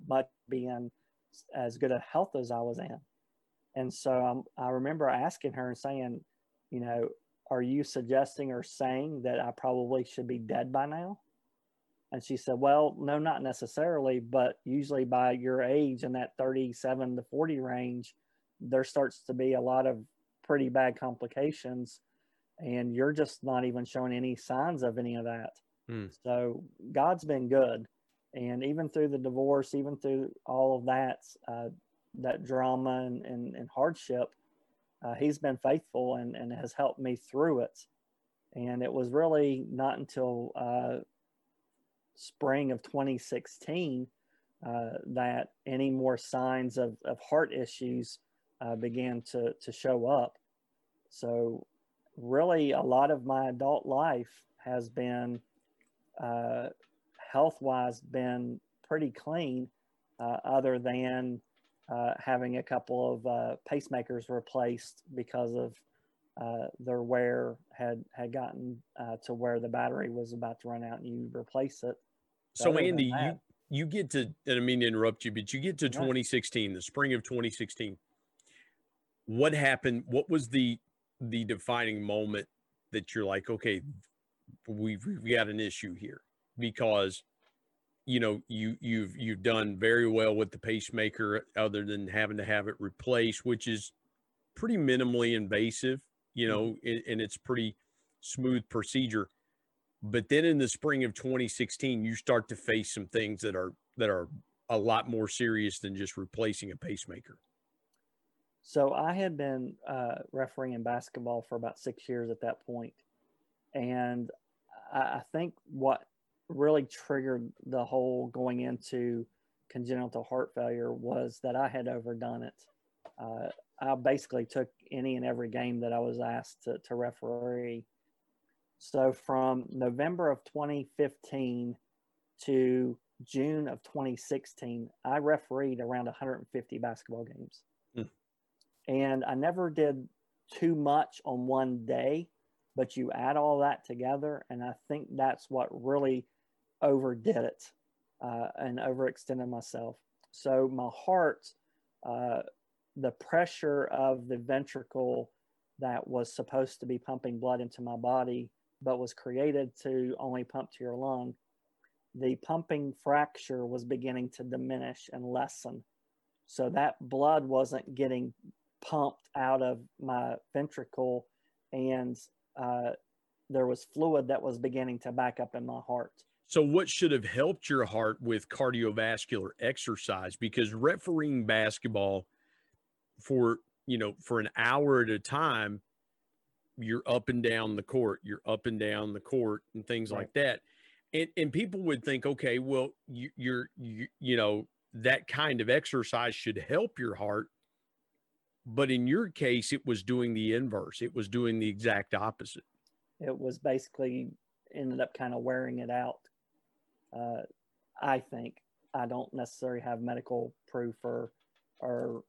much being as good a health as I was in. And so um, I remember asking her and saying, you know, are you suggesting or saying that I probably should be dead by now? And she said, Well, no, not necessarily, but usually by your age in that 37 to 40 range, there starts to be a lot of pretty bad complications. And you're just not even showing any signs of any of that. Hmm. So God's been good. And even through the divorce, even through all of that, uh, that drama and, and, and hardship, uh, he's been faithful and, and has helped me through it. And it was really not until uh, spring of 2016 uh, that any more signs of, of heart issues uh, began to, to show up. So, really, a lot of my adult life has been uh, health wise, been pretty clean, uh, other than uh, having a couple of uh, pacemakers replaced because of uh, their wear had had gotten uh, to where the battery was about to run out, and you replace it. So Andy, that, you you get to, and I mean to interrupt you, but you get to yeah. 2016, the spring of 2016. What happened? What was the the defining moment that you're like, okay, we've, we've got an issue here because you know you you've you've done very well with the pacemaker other than having to have it replaced which is pretty minimally invasive you mm-hmm. know and, and it's pretty smooth procedure but then in the spring of 2016 you start to face some things that are that are a lot more serious than just replacing a pacemaker so i had been uh, refereeing in basketball for about six years at that point and I, I think what really triggered the whole going into congenital heart failure was that I had overdone it. Uh, I basically took any and every game that I was asked to, to referee. So from November of 2015 to June of 2016, I refereed around 150 basketball games. Mm. And I never did too much on one day, but you add all that together, and I think that's what really overdid it uh, and overextended myself. So my heart, uh, the pressure of the ventricle that was supposed to be pumping blood into my body, but was created to only pump to your lung, the pumping fraction was beginning to diminish and lessen. So that blood wasn't getting pumped out of my ventricle, and uh, there was fluid that was beginning to back up in my heart. So, what should have helped your heart with cardiovascular exercise? Because refereeing basketball for you know for an hour at a time, you're up and down the court, you're up and down the court, and things right. like that. And and people would think, okay, well, you, you're you, you know that kind of exercise should help your heart, but in your case, it was doing the inverse. It was doing the exact opposite. It was basically ended up kind of wearing it out uh, I think I don't necessarily have medical proof or or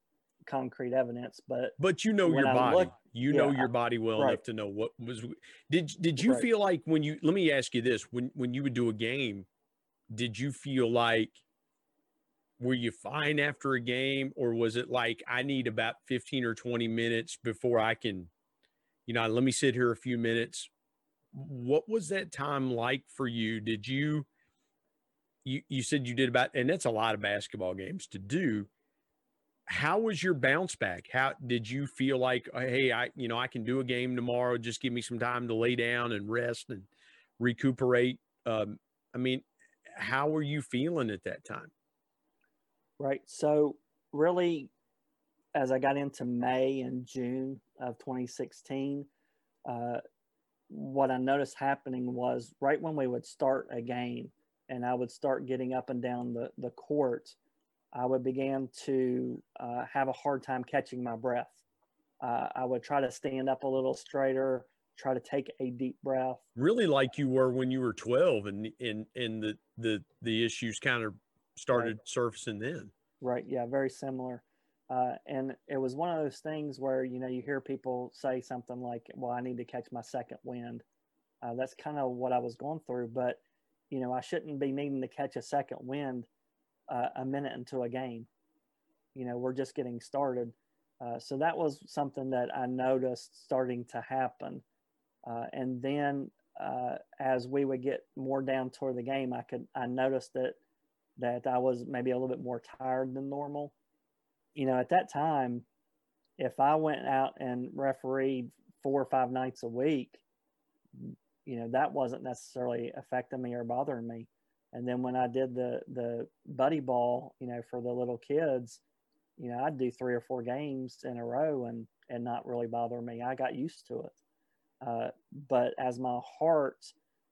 concrete evidence, but but you know your I body. Look, you yeah, know your body well right. enough to know what was. Did did you right. feel like when you? Let me ask you this: when when you would do a game, did you feel like were you fine after a game, or was it like I need about fifteen or twenty minutes before I can, you know, let me sit here a few minutes. What was that time like for you? Did you? You you said you did about and that's a lot of basketball games to do. How was your bounce back? How did you feel like uh, hey i you know i can do a game tomorrow just give me some time to lay down and rest and recuperate? Um, i mean how were you feeling at that time? Right. So really as i got into may and june of 2016 uh, what i noticed happening was right when we would start a game and I would start getting up and down the, the court, I would begin to uh, have a hard time catching my breath. Uh, I would try to stand up a little straighter, try to take a deep breath. Really, like you were when you were 12, and and and the the the issues kind of started right. surfacing then. Right. Yeah. Very similar. Uh, and it was one of those things where you know you hear people say something like, "Well, I need to catch my second wind." Uh, that's kind of what I was going through, but you know, I shouldn't be needing to catch a second wind uh, a minute into a game. You know, we're just getting started. Uh, so that was something that I noticed starting to happen. Uh, and then uh, as we would get more down toward the game, I could I noticed that that I was maybe a little bit more tired than normal. You know, at that time, if I went out and refereed four or five nights a week, you know that wasn't necessarily affecting me or bothering me. And then when i did the the biddy ball you know for the little kids you know i'd do three or four games in a row and and not really bother me. I got used to it. Uh, but as my heart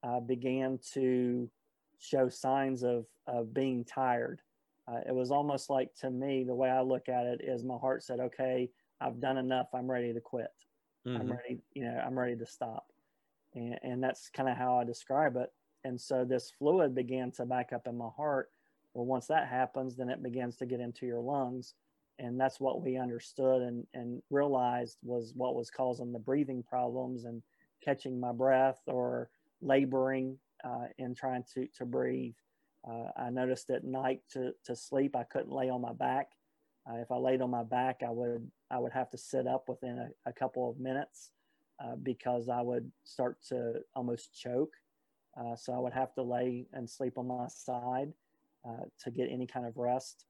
uh, began to show signs of of being tired uh, it was almost like to me the way i look at it is my heart said okay i've done enough. I'm ready to quit. Mm-hmm. i'm ready you know i'm ready to stop and, and that's kind of how I describe it. And so this fluid began to back up in my heart. Well, once that happens, then it begins to get into your lungs. and that's what we understood and, and realized was what was causing the breathing problems and catching my breath or laboring uh, and trying to, to breathe. Uh, I noticed at night to, to sleep, I couldn't lay on my back. Uh, if I laid on my back, I would I would have to sit up within a, a couple of minutes uh, because I would start to almost choke. Uh, so I would have to lay and sleep on my side uh, to get any kind of rest.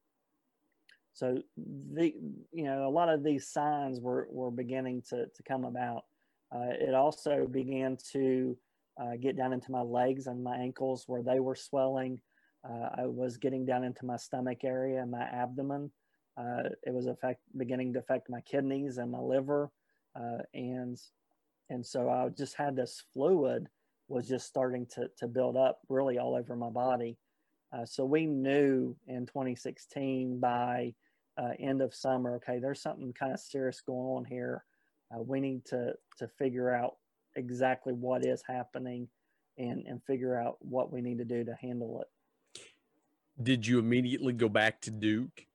So the you know a lot of these signs were were beginning to to come about. Uh, it also began to uh, get down into my legs and my ankles where they were swelling. I was getting down into my stomach area and my abdomen. It was affect, beginning to affect my kidneys and my liver, uh, and and so I just had this fluid was just starting to to build up really all over my body. Uh, so we knew in 2016 by uh, end of summer, okay, there's something kind of serious going on here. Uh, we need to to figure out exactly what is happening and and figure out what we need to do to handle it. Did you immediately go back to Duke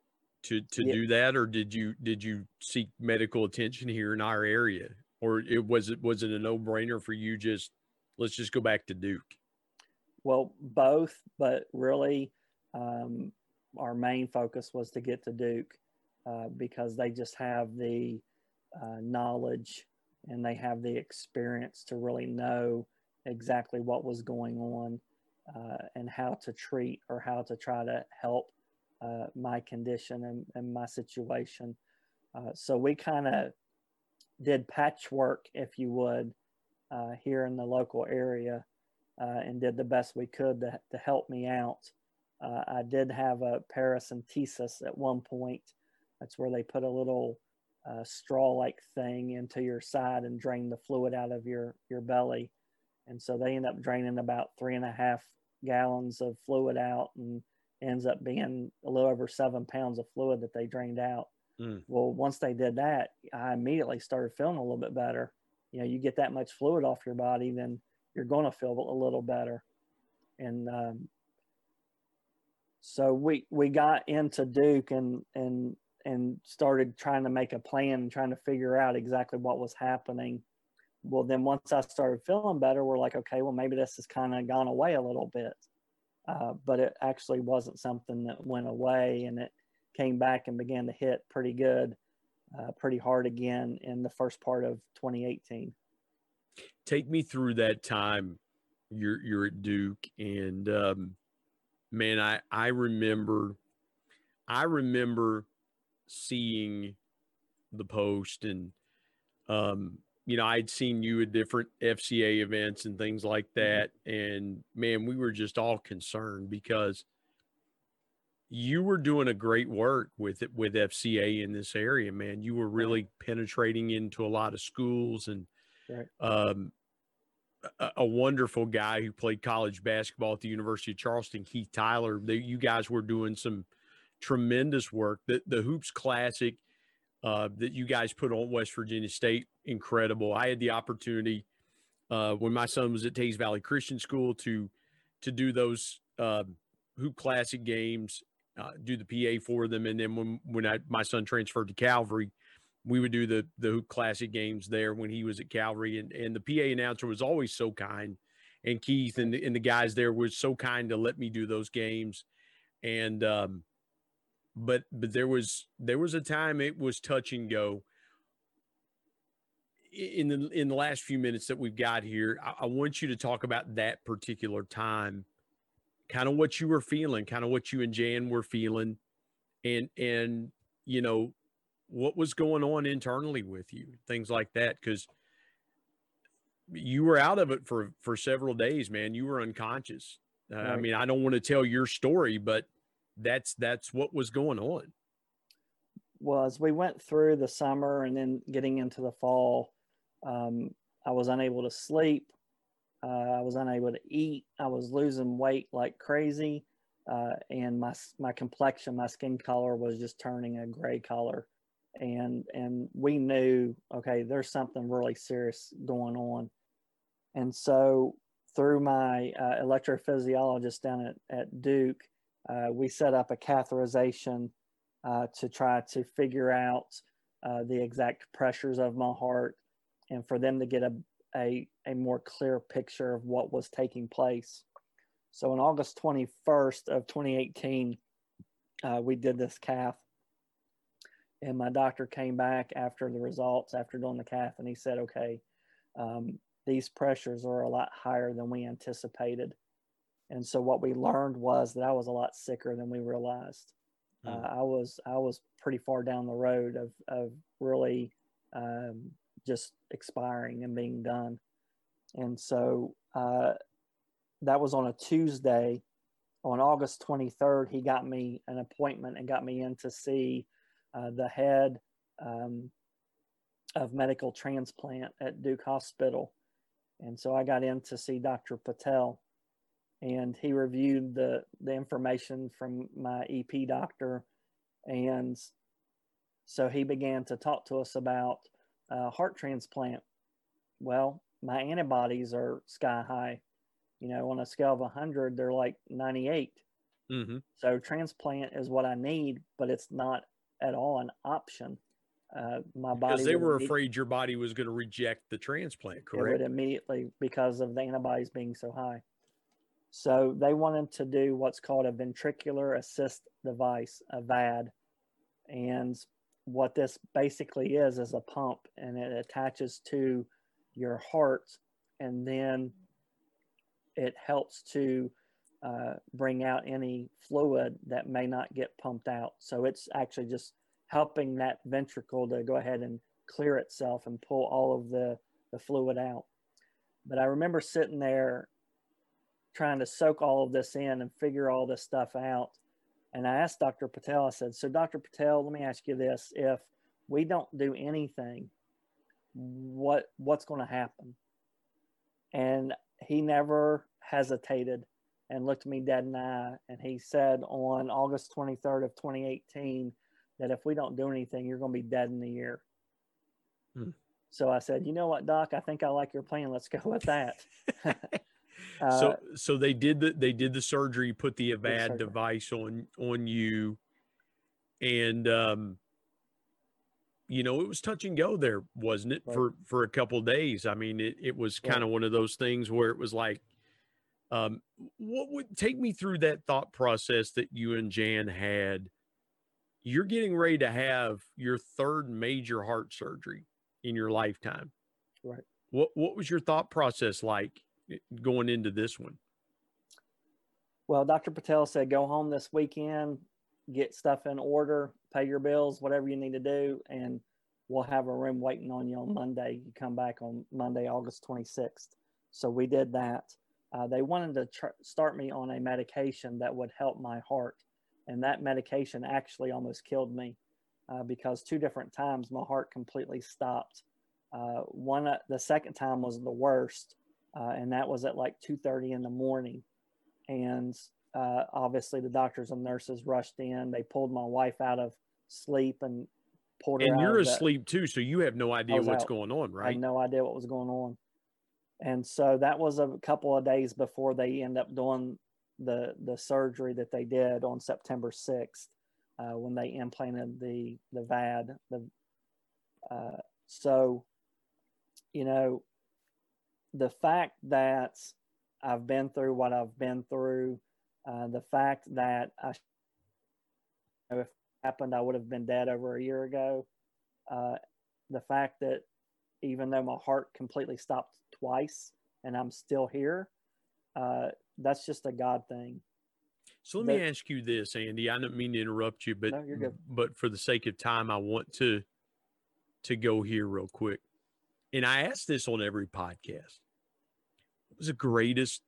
to to yeah. do that, or did you did you seek medical attention here in our area, or it was it was it a no brainer for you? Just let's just go back to Duke. Well, both, but really, um, our main focus was to get to Duke uh, because they just have the uh, knowledge and they have the experience to really know exactly what was going on uh, and how to treat or how to try to help uh, my condition and, and my situation. Uh, so we kind of did patchwork, if you would, uh, here in the local area and did the best we could to, to help me out. Uh, I did have a paracentesis at one point. That's where they put a little uh, straw-like thing into your side and drain the fluid out of your your belly. And so they end up draining about three and a half gallons of fluid out, and ends up being a little over seven pounds of fluid that they drained out. Mm. Well, once they did that, I immediately started feeling a little bit better. You know, you get that much fluid off your body, then you're going to feel a little better. And um, so we we got into Duke and and and started trying to make a plan trying to figure out exactly what was happening. Well, then once I started feeling better, we're like, okay, well maybe this has kind of gone away a little bit, uh, but it actually wasn't something that went away, and it came back and began to hit pretty good, uh, pretty hard again in the first part of 2018. Take me through that time. You're you're at Duke, and um, man, I I remember, I remember seeing the post and um you know i'd seen you at different fca events and things like mm-hmm. that and man we were just all concerned because you were doing a great work with it with fca in this area man you were really penetrating into a lot of schools and right. um a, a, wonderful guy who played college basketball at the University of Charleston, Keith Tyler. They, you guys were doing some tremendous work. The the Hoops Classic uh, that you guys put on West Virginia State, incredible. I had the opportunity uh, when my son was at Teays Valley Christian School to to do those uh, Hoop Classic games, uh, do the PA for them, and then when when I, my son transferred to Calvary, we would do the the Classic games there when he was at Calvary, and and the PA announcer was always so kind, and Keith and the, and the guys there were so kind to let me do those games, and um, but but there was there was a time it was touch and go. In the in the last few minutes that we've got here, I, I want you to talk about that particular time, kind of what you were feeling, kind of what you and Jan were feeling, and and you know what was going on internally with you, things like that, because you were out of it for for several days, man. You were unconscious. Uh, right. I mean, I don't want to tell your story, but that's that's what was going on. Well, as we went through the summer and then getting into the fall, um, I was unable to sleep. Uh, I was unable to eat. I was losing weight like crazy, uh, and my my complexion, my skin color was just turning a gray color. And and we knew okay there's something really serious going on. And so through my uh, electrophysiologist down at, at duke uh, we set up a catheterization uh, to try to figure out uh, the exact pressures of my heart and for them to get a, a, a more clear picture of what was taking place. So on August 21st of 2018, uh, we did this cath. And my doctor came back after the results, after doing the cath, and he said, okay, um, these pressures are a lot higher than we anticipated. And so what we learned was that I was a lot sicker than we realized. Mm. Uh, I was I was pretty far down the road of of really um, just expiring and being done. And so uh, that was on a Tuesday. On August 23rd, he got me an appointment and got me in to see uh, the head um, of medical transplant at Duke Hospital. And so I got in to see Dr. Patel and he reviewed the, the information from my EP doctor. And so he began to talk to us about uh, heart transplant. Well, my antibodies are sky high. You know, on a scale of 100, they're like 98. Mm-hmm. So transplant is what I need, but it's not at all an option. Uh, my body because they were afraid your body was going to reject the transplant, correct? It would immediately because of the antibodies being so high. So they wanted to do what's called a ventricular assist device, a VAD. And what this basically is is a pump and it attaches to your heart and then it helps to uh, bring out any fluid that may not get pumped out. So it's actually just helping that ventricle to go ahead and clear itself and pull all of the, the fluid out. But I remember sitting there trying to soak all of this in and figure all this stuff out. And I asked Dr. Patel, I said, So, Dr. Patel, let me ask you this. If we don't do anything, what what's going to happen? And he never hesitated and looked me dead in the eye. And he said on August 23rd of 2018 that if we don't do anything, you're going to be dead in the year. Hmm. So I said, you know what, Doc, I think I like your plan. Let's go with that. Uh, so so they did the they did the surgery, put the a VAD device on on you, and um, you know it was touch and go there, wasn't it? Right. For for a couple days. I mean, it it was kind of one of those things where it was like, um, what would take me through that thought process that you and Jan had? You're getting ready to have your third major heart surgery in your lifetime. Right. What what was your thought process like going into this one? Well, Dr. Patel said go home this weekend, get stuff in order, pay your bills, whatever you need to do, and we'll have a room waiting on you on Monday. You come back on Monday, August 26th. So we did that. Uh, they wanted to tr- start me on a medication that would help my heart. And that medication actually almost killed me uh, because two different times my heart completely stopped. Uh, one, uh, the second time was the worst uh, and that was at like 2.30 in the morning. And uh, obviously the doctors and nurses rushed in. They pulled my wife out of sleep and pulled her and you're asleep too so you have no idea what's out. going on right I had no idea what was going on. And so that was a couple of days before they end up doing the the surgery that they did on september 6th uh, when they implanted the the vad the uh, so you know the fact that I've been through what I've been through, uh, the fact that I, if it happened, I would have been dead over a year ago. Uh, the fact that even though my heart completely stopped twice and I'm still here, uh, that's just a God thing. So let but, me ask you this, Andy. I don't mean to interrupt you, but no, but for the sake of time, I want to to go here real quick and I ask this on every podcast. What was the greatest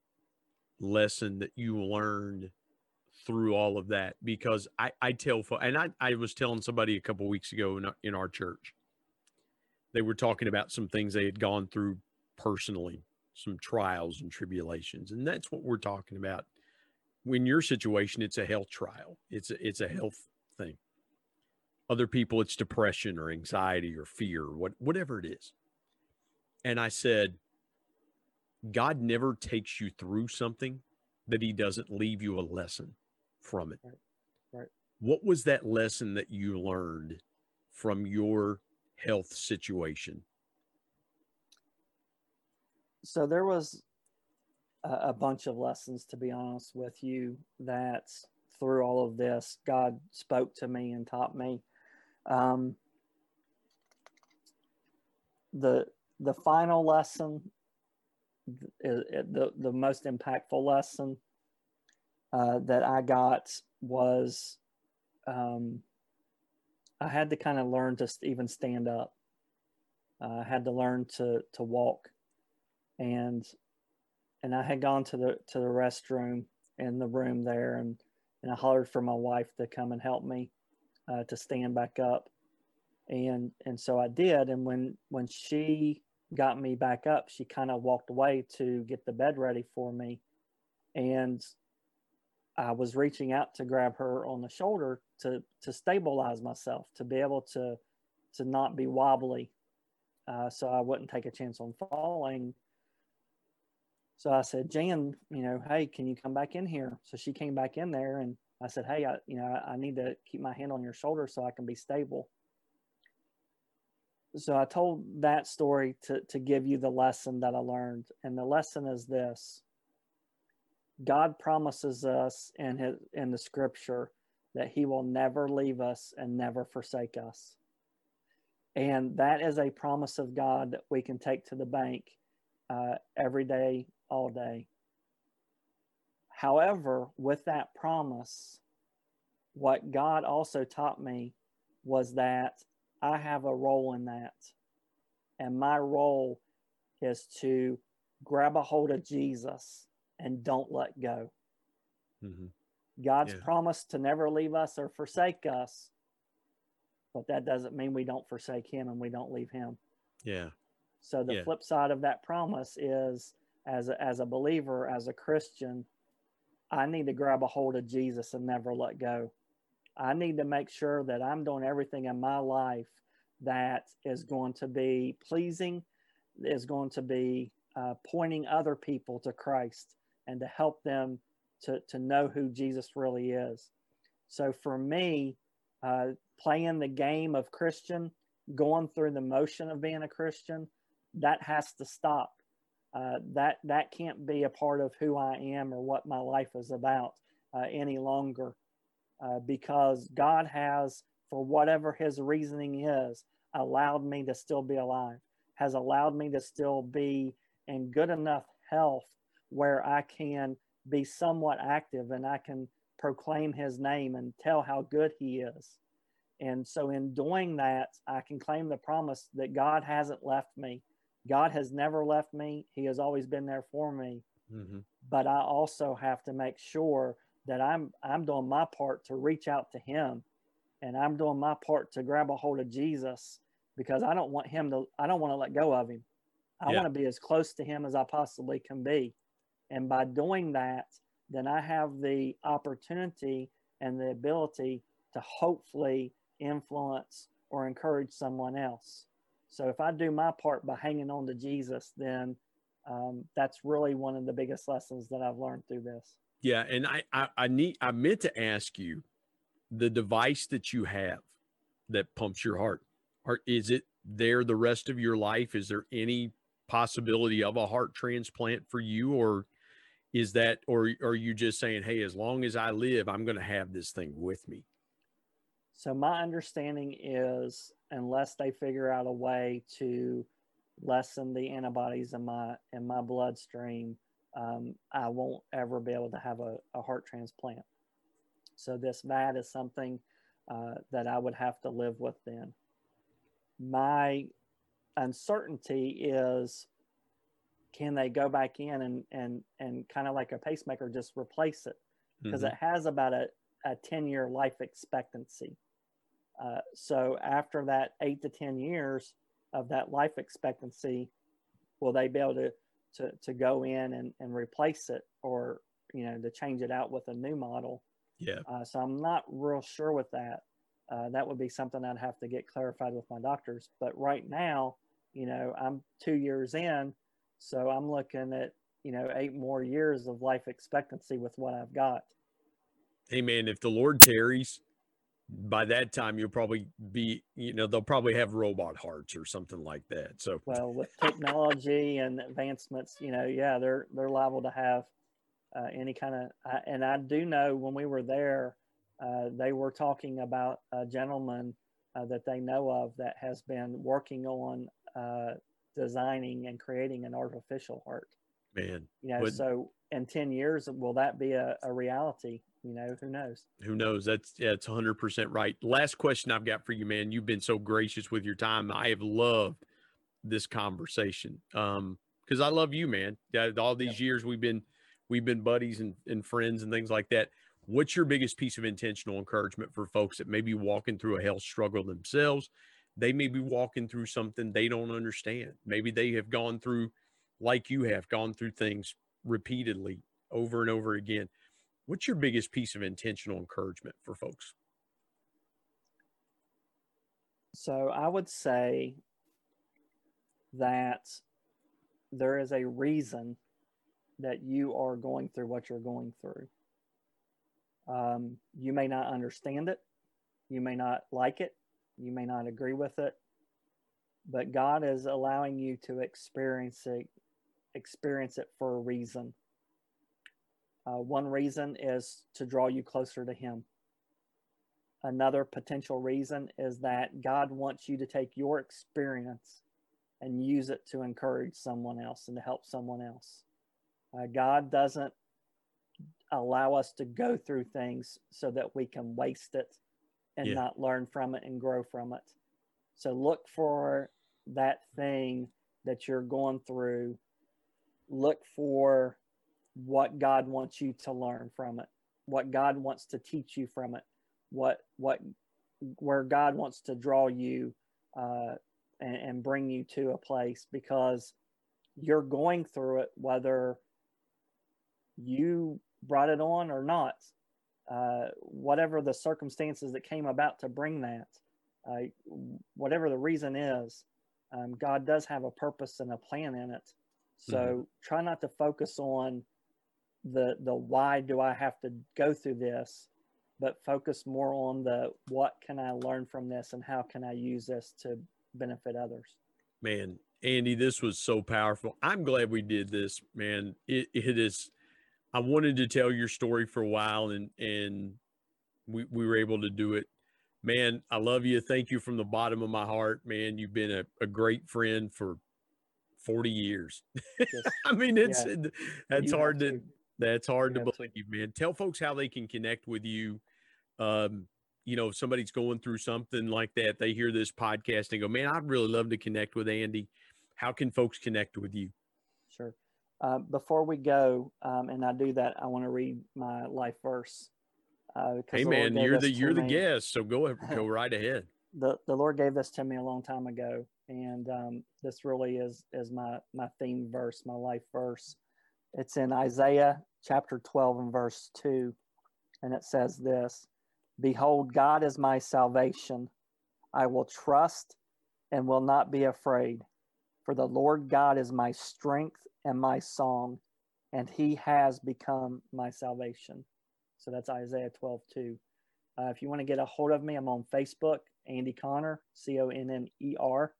lesson that you learned through all of that? Because I, I tell, and I, I was telling somebody a couple weeks ago in our, in our church, they were talking about some things they had gone through personally, some trials and tribulations. And that's what we're talking about. In your situation, it's a health trial. It's a, it's a health thing. Other people, it's depression or anxiety or fear, what, whatever it is and I said, God never takes you through something that he doesn't leave you a lesson from it. Right. right. what was that lesson that you learned from your health situation? So there was a, a bunch of lessons, to be honest with you, that through all of this, God spoke to me and taught me. Um, the the final lesson, the the, the most impactful lesson uh, that I got was um, I had to kind of learn to even stand up. Uh, I had to learn to to walk, and and I had gone to the to the restroom in the room there, and and I hollered for my wife to come and help me uh, to stand back up, and and so I did. And when when she got me back up, she kind of walked away to get the bed ready for me, and I was reaching out to grab her on the shoulder to to stabilize myself, to be able to to not be wobbly, uh, so I wouldn't take a chance on falling. So I said, Jan, you know, hey, can you come back in here? So she came back in there, and I said, hey, I, you know, I, I need to keep my hand on your shoulder so I can be stable. So I told that story to to give you the lesson that I learned, and the lesson is this God promises us in his in the scripture that he will never leave us and never forsake us. And that is a promise of God that we can take to the bank uh, every day, all day. However, with that promise, what God also taught me was that I have a role in that. And my role is to grab a hold of Jesus and don't let go. Mm-hmm. God's yeah. promise to never leave us or forsake us, but that doesn't mean we don't forsake Him and we don't leave Him. Yeah. So the yeah. flip side of that promise is, as a, as a believer, as a Christian, I need to grab a hold of Jesus and never let go. I need to make sure that I'm doing everything in my life that is going to be pleasing, is going to be uh, pointing other people to Christ and to help them to, to know who Jesus really is. So for me, uh, playing the game of Christian, going through the motion of being a Christian, that has to stop. Uh, that that can't be a part of who I am or what my life is about uh, any longer, uh, because God has, for whatever His reasoning is, allowed me to still be alive, has allowed me to still be in good enough health where I can be somewhat active and I can proclaim his name and tell how good he is. And so, in doing that, I can claim the promise that God hasn't left me. God has never left me, He has always been there for me. Mm-hmm. But I also have to make sure that I'm I'm doing my part to reach out to him and I'm doing my part to grab a hold of Jesus because I don't want him to I don't want to let go of him. I yeah. want to be as close to him as I possibly can be. And by doing that, then I have the opportunity and the ability to hopefully influence or encourage someone else. So if I do my part by hanging on to Jesus, then um, that's really one of the biggest lessons that I've learned through this. Yeah, and I, I I need I meant to ask you the device that you have that pumps your heart. Or is it there the rest of your life? Is there any possibility of a heart transplant for you, or is that or are you just saying hey as long as i live i'm going to have this thing with me so my understanding is unless they figure out a way to lessen the antibodies in my in my bloodstream um, i won't ever be able to have a, a heart transplant. So this VAD is something uh, that i would have to live with then. My uncertainty is can they go back in and and and kind of like a pacemaker just replace it? Because mm-hmm. it has about a, a 10 year life expectancy. Uh, so after that eight to 10 years of that life expectancy will they be able to to, to go in and, and replace it or you know to change it out with a new model. Yeah. Uh, so i'm not real sure with that. Uh, that would be something i'd have to get clarified with my doctors. But right now you know i'm two years in so I'm looking at, you know, eight more years of life expectancy with what I've got. Hey man, if the Lord tarries by that time you'll probably be you know they'll probably have robot hearts or something like that so. Well with technology and advancements you know yeah they're they're liable to have uh, any kind of and i do know when we were there uh, they were talking about a gentleman uh, that they know of that has been working on uh, designing and creating an artificial heart. Man you know so in 10 years will that be a, a reality you know, who knows? Who knows? That's yeah, it's 100% right. Last question I've got for you, man. You've been so gracious with your time. I have loved this conversation. Um, because I love you, man. All these years we've been we've been buddies and, and friends and things like that. What's your biggest piece of intentional encouragement for folks that may be walking through a health struggle themselves? They may be walking through something they don't understand. Maybe they have gone through, like you have, gone through things repeatedly over and over again. What's your biggest piece of intentional encouragement for folks? So I would say that there is a reason that you are going through what you're going through. Um, you may not understand it, you may not like it, you may not agree with it, but God is allowing you to experience it, experience it for a reason. Uh, one reason is to draw you closer to Him. Another potential reason is that God wants you to take your experience and use it to encourage someone else and to help someone else. Uh, God doesn't allow us to go through things so that we can waste it and yeah. not learn from it and grow from it. So look for that thing that you're going through. Look for what God wants you to learn from it, what God wants to teach you from it, what what where God wants to draw you uh, and, and bring you to a place because you're going through it whether you brought it on or not. Uh, whatever the circumstances that came about to bring that, uh, whatever the reason is, um, God does have a purpose and a plan in it. So mm-hmm. try not to focus on the the why do I have to go through this, but focus more on the what can I learn from this and how can I use this to benefit others. Man, Andy, this was so powerful. I'm glad we did this, man. It, it is. I wanted to tell your story for a while, and and we we were able to do it. Man, I love you. Thank you from the bottom of my heart, man. You've been a, a great friend for 40 years. I mean, it's yeah. that's you hard to that's hard to believe, man. Tell folks how they can connect with you. Um, you know, if somebody's going through something like that, they hear this podcast and go, man, I'd really love to connect with Andy. How can folks connect with you? Sure. Uh, before we go, um, and I do that, I want to read my life verse. Uh, hey man, you're the you're the guest, so go go right ahead. The the Lord gave this to me a long time ago, and um, this really is is my my theme verse, my life verse. It's in Isaiah chapter 12 and verse 2. And it says this Behold, God is my salvation. I will trust and will not be afraid. For the Lord God is my strength and my song, and he has become my salvation. So that's Isaiah 12, 2. Uh, if you want to get a hold of me, I'm on Facebook, Andy Conner, C O N N E R.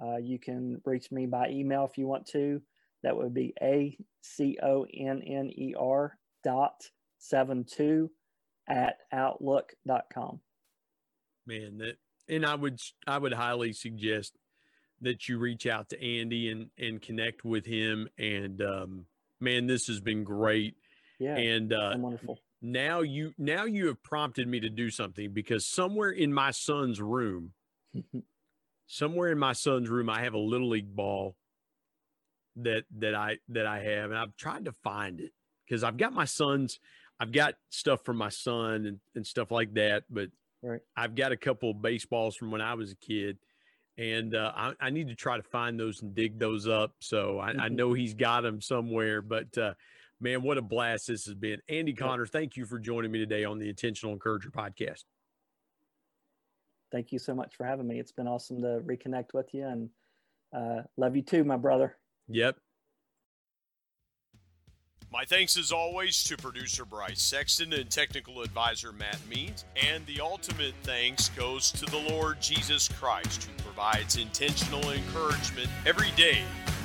Uh, you can reach me by email if you want to. That would be A C O N N E R dot seven two at outlook.com. Man, that and I would I would highly suggest that you reach out to Andy and and connect with him. And um, man, this has been great. Yeah, and uh, wonderful. Now you now you have prompted me to do something because somewhere in my son's room, somewhere in my son's room, I have a little league ball that that I that I have, and I've tried to find it because I've got my son's, I've got stuff from my son and, and stuff like that, but right. I've got a couple of baseballs from when I was a kid, and uh, I, I, need to try to find those and dig those up. So I, mm-hmm. I know he's got them somewhere, but uh, man, what a blast this has been. Andy Conner, thank you for joining me today on the Intentional Encourager podcast. Thank you so much for having me. It's been awesome to reconnect with you and uh, love you too, my brother. Yep. My thanks as always to producer Bryce Sexton and technical advisor Matt Means. And the ultimate thanks goes to the Lord Jesus Christ, who provides intentional encouragement every day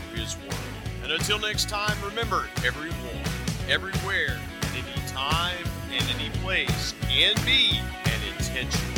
through His Word. And until next time, remember everyone, everywhere, at any time, and any place can be an intentional